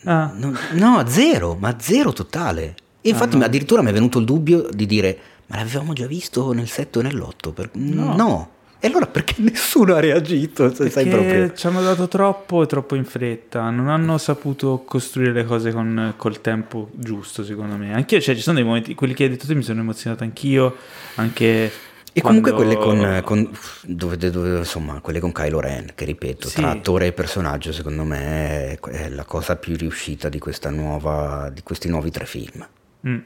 Ah.
No, no, zero, ma zero totale. E infatti
Ah, no.
addirittura mi è venuto il dubbio di dire, ma l'avevamo già visto nel 7 o nell'8? Per...
No.
E allora perché nessuno ha reagito? Sai
Perché ci hanno dato troppo e troppo in fretta, non hanno saputo costruire le cose con, col tempo giusto, secondo me. Anch'io, cioè, ci sono dei momenti, quelli che hai detto tu mi sono emozionato anch'io, anche...
E comunque
quando-
quelle con, con- dove, dove- insomma, quelle con Kylo Ren, che ripeto,
Sì.
tra attore e personaggio, secondo me è, è la cosa più riuscita di questa nuova, di questi nuovi tre film.
Mm.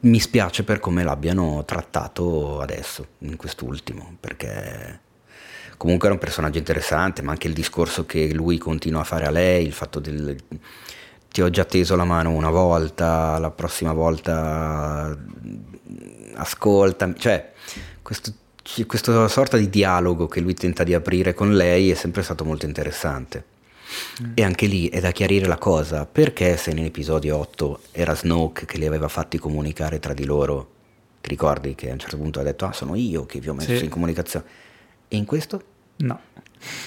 Mi spiace per come l'abbiano trattato adesso, in quest'ultimo, perché comunque era un personaggio interessante, ma anche il discorso che lui continua a fare a lei, il fatto del ti ho già teso la mano una volta, la prossima volta ascoltami, cioè questo, questa sorta di dialogo che lui tenta di aprire con lei è sempre stato molto interessante. E anche lì è da chiarire la cosa, perché se nell'episodio 8 era Snoke che li aveva fatti comunicare tra di loro, ti ricordi che a un certo punto ha detto ah sono io che vi ho messo
Sì.
in comunicazione, e in questo
No,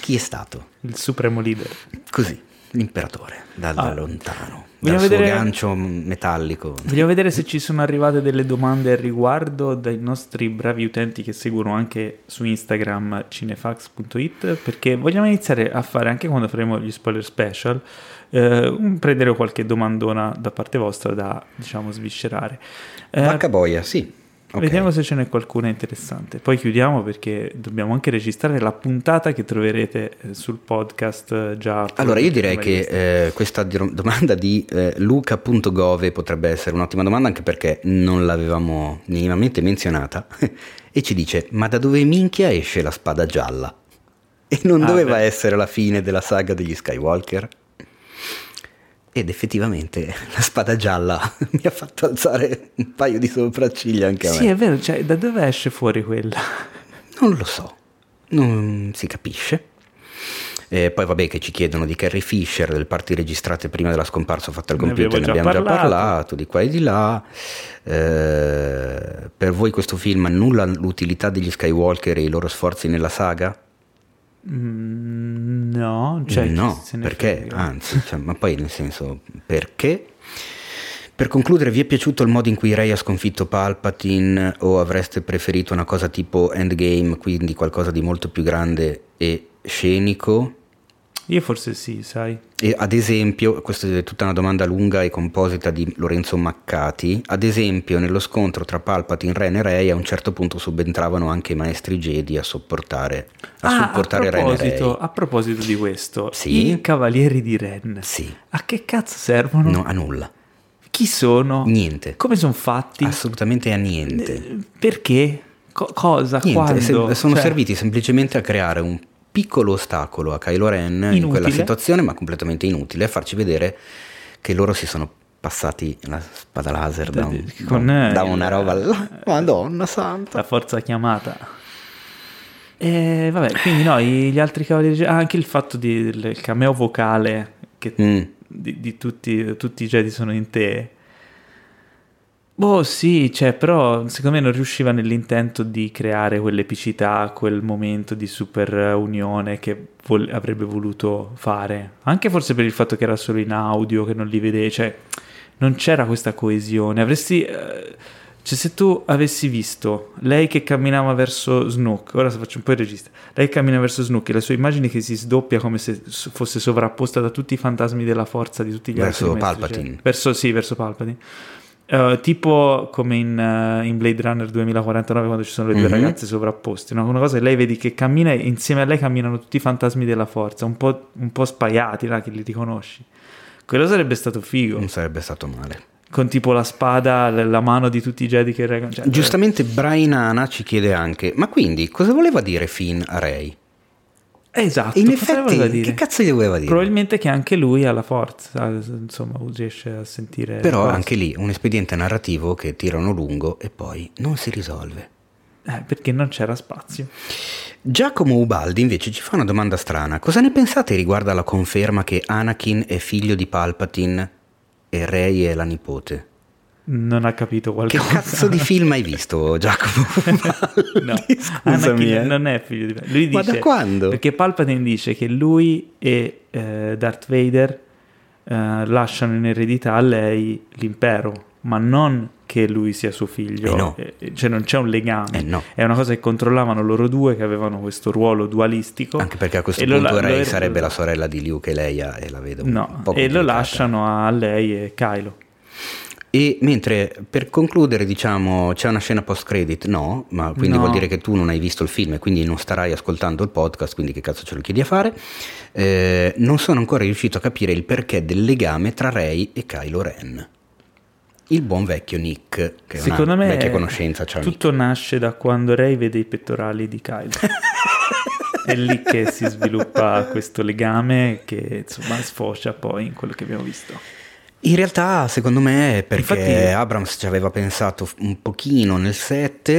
chi è stato?
il supremo leader.
Così, l'imperatore, da, da
Ah.
lontano, dal suo
vedere-
gancio metallico.
Vogliamo vedere se ci sono arrivate delle domande al riguardo dai nostri bravi utenti che seguono anche su Instagram cinefax.it perché vogliamo iniziare a fare anche quando faremo gli spoiler special eh, prendere qualche domandona da parte vostra da diciamo sviscerare. Eh,
Vacca boia, sì. Ok.
Vediamo se ce n'è qualcuna interessante. Poi chiudiamo perché dobbiamo anche registrare la puntata che troverete eh, sul podcast eh, già.
Allora, io direi che
questa.
eh, questa domanda di eh, luca.gove potrebbe essere un'ottima domanda anche perché non l'avevamo minimamente menzionata e ci dice ma da dove minchia esce la spada gialla? E non
Ah,
doveva
beh.
essere la fine della saga degli Skywalker? Ed effettivamente la spada gialla mi ha fatto alzare un paio di sopracciglia anche a
Sì,
me.
è vero, cioè, da dove esce fuori quella?
Non lo so, non si capisce. E poi vabbè che ci chiedono di Carrie Fisher, del parti registrate prima della scomparsa fatta al
Ne
computer, ne
abbiamo
abbiamo
già
già
parlato.
parlato, di qua e di là. Eh, per voi questo film annulla l'utilità degli Skywalker e i loro sforzi nella saga?
Mm, no, cioè,
no, perché?
frega.
Anzi, cioè, ma poi nel senso, perché? Per concludere, vi è piaciuto il modo in cui Rey ha sconfitto Palpatine o avreste preferito una cosa tipo Endgame, quindi qualcosa di molto più grande e scenico?
Io forse sì, sai.
E ad esempio, questa è tutta una domanda lunga e composita di Lorenzo Maccati, ad esempio nello scontro tra Palpatine, Ren e Rey a un certo punto subentravano anche i maestri Jedi a sopportare, a
Ah,
supportare
a
Ren
proposito,
Rey.
a proposito di questo,
Sì?
i cavalieri di Ren,
Sì,
a che cazzo servono?
no, a nulla,
Chi sono?
niente,
Come sono fatti?
assolutamente a niente.
Eh, Perché? Co- cosa?
Niente,
Quando?
sem- sono
Cioè,
serviti semplicemente a creare un piccolo ostacolo a Kylo Ren in
Inutile.
quella situazione, ma completamente inutile, a farci vedere che loro si sono passati la spada laser da, un-
Con,
da-
eh,
una roba alla... Madonna santa.
La forza chiamata. E vabbè, quindi no, gli altri cavalieri... ah, anche il fatto di- del cameo vocale che
Mm.
di, di tutti, tutti i Jedi sono in te. Boh, sì, cioè, però secondo me non riusciva nell'intento di creare quell'epicità, quel momento di super unione che vol- avrebbe voluto fare. Anche forse per il fatto che era solo in audio, che non li vedevi, cioè, non c'era questa coesione. Avresti... eh, cioè, se tu avessi visto lei che camminava verso Snook, ora faccio un po' il regista, lei cammina verso Snook e la sua immagine che si sdoppia come se fosse sovrapposta da tutti i fantasmi della forza di tutti gli
Verso
altri maestri
Palpatine.
Jedi. Verso, sì, verso Palpatine. Eh, tipo come in, eh, in Blade Runner 2049 quando ci sono le due
Mhm.
ragazze sovrapposte, no? una cosa che lei vedi che cammina e insieme a lei camminano tutti i fantasmi della forza, un po', un po' spaiati, là, che li riconosci. Quello sarebbe stato figo,
Non sarebbe stato male.
con tipo la spada, la mano di tutti i Jedi che reggono. cioè,
Giustamente Brian Ana ci chiede anche, ma quindi cosa voleva dire Finn a Rey?
Esatto,
in effetti, che cazzo gli voleva dire?
Probabilmente che anche lui ha la forza, insomma, riesce a sentire.
Però anche lì un espediente narrativo che tirano lungo e poi non si risolve.
Eh, perché non c'era spazio.
Giacomo Ubaldi invece ci fa una domanda strana. Cosa ne pensate riguardo alla conferma che Anakin è figlio di Palpatine e Rey è la nipote?
Non ha capito
Che
qualcosa.
cazzo di film hai visto, Giacomo?
No,
Scusami.
Anakin
eh.
non è figlio di Lui
Ma da quando?
Perché Palpatine dice che lui e eh, Darth Vader eh, lasciano in eredità a lei l'impero, ma non che lui sia suo figlio,
Eh no.
eh, cioè non c'è un legame,
Eh no.
è una cosa che controllavano loro due che avevano questo ruolo dualistico.
Anche perché a questo punto
la-
Rey sarebbe la sorella di Luke e Leia e la vedo un
No, e lo lasciano a lei e Kylo.
E mentre per concludere, diciamo, c'è una scena post credit? No, ma quindi
No.
vuol dire che tu non hai visto il film e quindi non starai ascoltando il podcast, quindi che cazzo ce lo chiedi a fare? Eh, non sono ancora riuscito a capire il perché del legame tra Rey e Kylo Ren. Il buon vecchio Nick, che è
Secondo
una
me
vecchia conoscenza, ciao Nick.
tutto nasce da quando Rey vede i pettorali di Kylo. è lì che si sviluppa questo legame che insomma sfocia poi in quello che abbiamo visto.
In realtà, secondo me, è perché
Infatti-
Abrams ci aveva pensato un pochino nel 7,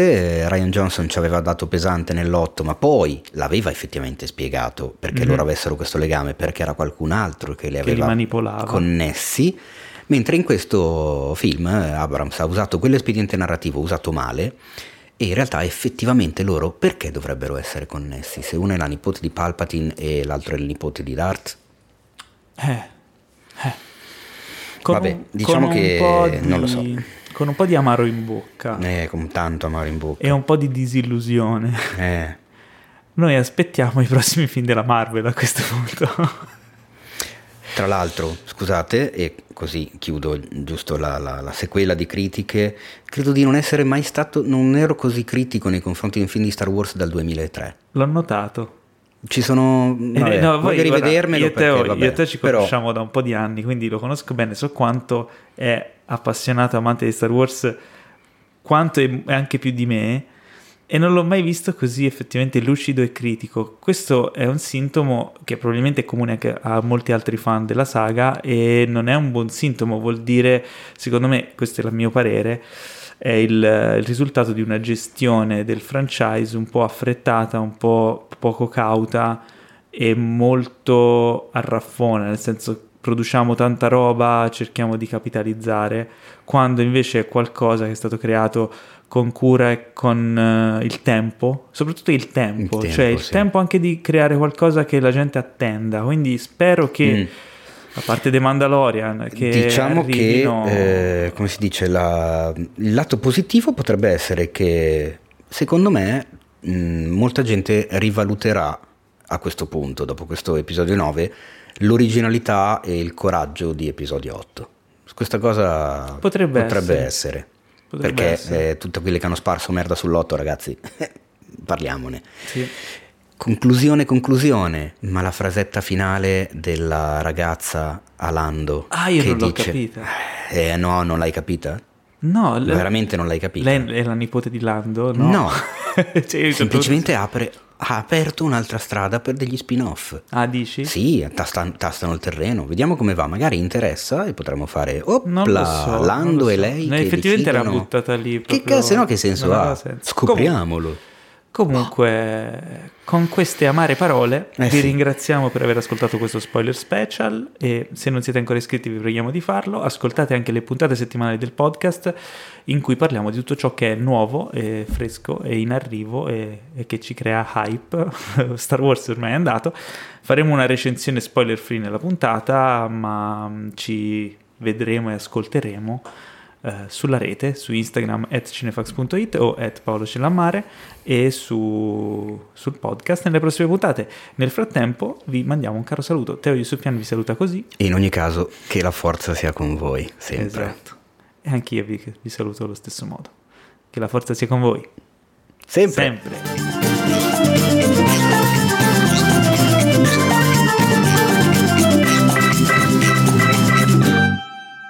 eh, Ryan Johnson ci aveva dato pesante nell'8, ma poi l'aveva effettivamente spiegato perché
Mhm.
loro avessero questo legame, perché era qualcun altro che li
Che li
aveva
manipolava.
connessi. Mentre in questo film eh, Abrams ha usato quell'espediente narrativo usato male e in realtà effettivamente loro perché dovrebbero essere connessi? Se uno è la nipote di Palpatine e l'altro è il nipote di Darth?
Eh, eh. Con
Vabbè,
un-
diciamo che
di-
non lo so.
Con un po' di amaro in bocca
Eh, con tanto amaro in bocca.
e un po' di disillusione.
Eh.
Noi aspettiamo i prossimi film della Marvel a questo punto.
Tra l'altro, scusate, e così chiudo giusto la, la- la sequela di critiche, credo di non essere mai stato, non ero così critico nei confronti di un film di Star Wars dal 2003.
L'ho notato.
Ci sono...
Eh,
vabbè,
no,
voglio
guarda,
rivedermelo
io, e te,
perché, vabbè,
io e te ci
però-
conosciamo da un po' di anni, quindi lo conosco bene, so quanto è appassionato amante di Star Wars, quanto è anche più di me, e non l'ho mai visto così effettivamente lucido e critico. Questo è un sintomo che probabilmente è comune anche a molti altri fan della saga e non è un buon sintomo, vuol dire, secondo me, questo è il mio parere, è il, il risultato di una gestione del franchise un po' affrettata, un po' poco cauta e molto a raffone, nel senso produciamo tanta roba, cerchiamo di capitalizzare, quando invece è qualcosa che è stato creato con cura e con eh, il tempo, soprattutto il tempo,
Il tempo,
cioè il
sì.
tempo anche di creare qualcosa che la gente attenda, quindi spero che
Mm.
A parte The Mandalorian che
diciamo
arrivino-
che, eh, come si dice, la- il lato positivo potrebbe essere che, secondo me, mh, molta gente rivaluterà a questo punto, dopo questo episodio 9, l'originalità e il coraggio di episodio 8. Questa cosa
Potrebbe essere.
essere.
Potrebbe
perché
essere.
eh, tutte quelle che hanno sparso merda sull'otto, ragazzi, parliamone.
Sì.
Conclusione, conclusione, ma la frasetta finale della ragazza a Lando
Ah, io
che
non l'ho
dice,
capita.
Eh no, non l'hai capita?
No, le-
Veramente non l'hai capita?
lei è la nipote di Lando? No.
No.
Cioè, io
Semplicemente apre, ha aperto un'altra strada per degli spin-off.
Ah, dici?
Sì, tasta- tastano il terreno, vediamo come va, magari interessa e potremmo fare opla,
so,
Lando
lo
e
so.
lei
No,
che
effettivamente era
decidono-
buttata lì
Che
proprio-
cazzo, no, che senso
non
ha?
senso.
Scopriamolo.
Comunque, con queste amare parole,
Eh
vi
sì.
ringraziamo per aver ascoltato questo spoiler special e se non siete ancora iscritti vi preghiamo di farlo. Ascoltate anche le puntate settimanali del podcast in cui parliamo di tutto ciò che è nuovo e fresco e in arrivo e, e che ci crea hype. Star Wars ormai è andato. Faremo una recensione spoiler free nella puntata, ma mm, ci vedremo e ascolteremo eh, sulla rete, su Instagram at cinefax.it o at Paolo Cellammare e su, sul podcast nelle prossime puntate. Nel frattempo vi mandiamo un caro saluto. Teo Yusufian vi saluta così.
E in ogni caso, che la forza sia con voi, sempre.
Esatto. E anche io vi, vi saluto allo stesso modo. Che la forza sia con voi.
Sempre.
Sempre.